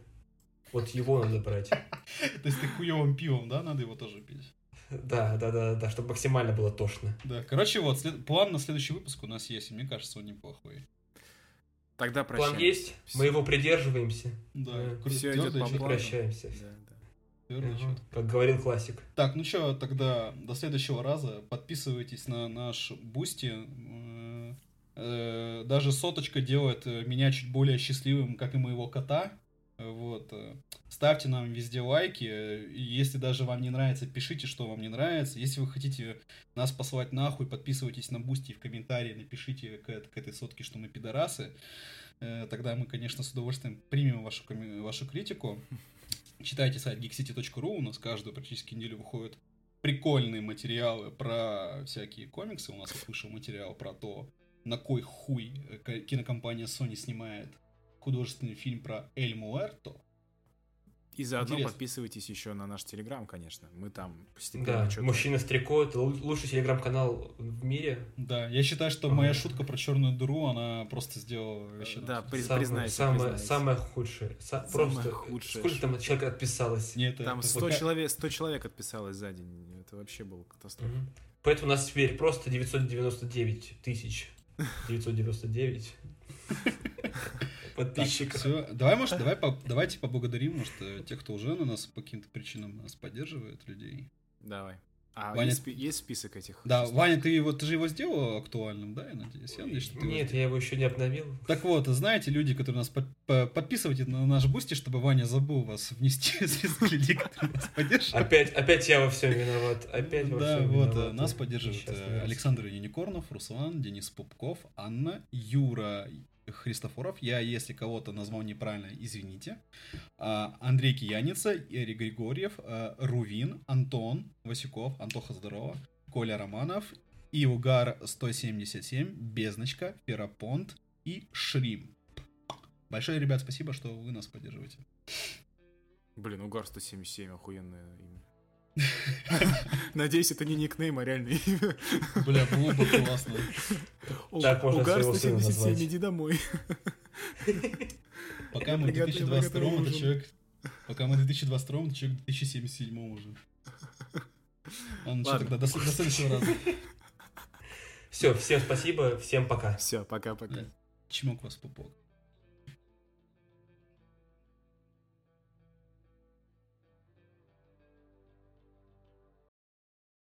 Вот его надо брать.
То есть ты хуевым пивом, да, надо его тоже пить.
Да, да, да, да, чтобы максимально было тошно.
Да, короче, вот, след- план на следующий выпуск у нас есть, и мне кажется, он неплохой.
Тогда прощаемся.
План есть, мы его придерживаемся.
Да,
Да,
твёрдый
идёт по плану.
прощаемся.
Да, да.
Ага. Как говорил классик.
Так, ну что, тогда до следующего раза подписывайтесь на наш Boosty. Э, э, Даже соточка делает э, меня чуть более счастливым, как и моего кота. Вот. э, Ставьте нам везде лайки. э, Если даже вам не нравится, пишите, что вам не нравится. Если вы хотите нас послать нахуй, подписывайтесь на Boosty в комментарии напишите к, к этой сотке, что мы пидорасы. Э, Тогда мы, конечно, с удовольствием примем вашу, вашу критику. Читайте сайт geekcity.ru, у нас каждую практически неделю выходят прикольные материалы про всякие комиксы. У нас вышел материал про то, на кой хуй ко- кинокомпания Sony снимает художественный фильм про Эль Муэрто.
И заодно
Интересно.
подписывайтесь еще на наш Телеграм, конечно. Мы там постепенно
Да,
что-то...
мужчина с трико это лу- лучший телеграм-канал в мире.
Да, я считаю, что моя шутка про черную дыру, она просто сделала вообще...
Да, при-
Самое,
признайся,
самое,
признайся.
самое худшее. Са-
Самое
просто
худшее
сколько там человек отписалось?
Нет,
Там
это-
100
вот-
человек, 100 человек отписалось за день. Это вообще был катастрофа.
Мгм. Поэтому у нас теперь просто 999 тысяч 999
Так,
подписчиков.
всё. Давай, может, давай, по- давайте поблагодарим, может, э, тех, кто уже на нас по каким-то причинам нас поддерживает, людей.
Давай. А
Ваня-
есть, есть список этих?
Да,
шестнадцати?
Ваня, ты его, ты же его сделал актуальным, да, я надеюсь? Я надеюсь, что ты его
Нет, я его еще не обновил.
Так вот, знаете, люди, которые нас под- по- подписывайте на наш Boosty, чтобы Ваня забыл вас внести в список людей, которые нас поддерживают.
Опять, опять я во всем виноват. Опять во
Да,
всем
вот,
виноват.
э, нас поддерживают э. Александр Юникорнов, Руслан, Денис Пупков, Анна, Юра Христофоров. Я, если кого-то назвал неправильно, извините. А, Андрей Кияница, Игорь Григорьев, э, Рувин, Антон Васюков, Антоха здорово, Коля Романов, Иугар 177, Безночка, Ферапонт и Шрим. Большое, ребят, спасибо, что вы нас поддерживаете.
Блин, Угар 177, охуенное имя. Надеюсь, это не никнейм, а реальное имя.
Бля, было бы классно.
Так можно
Угар
своего сына
177,
назвать.
иди домой.
Пока мы в
приготовил-
2022 это человек... Пока мы в 2022 это человек в 2077 уже. Ладно, что
Ладно.
тогда, до следующего раза.
Все, всем спасибо, всем пока.
Все, пока-пока.
Чмок вас, пупок.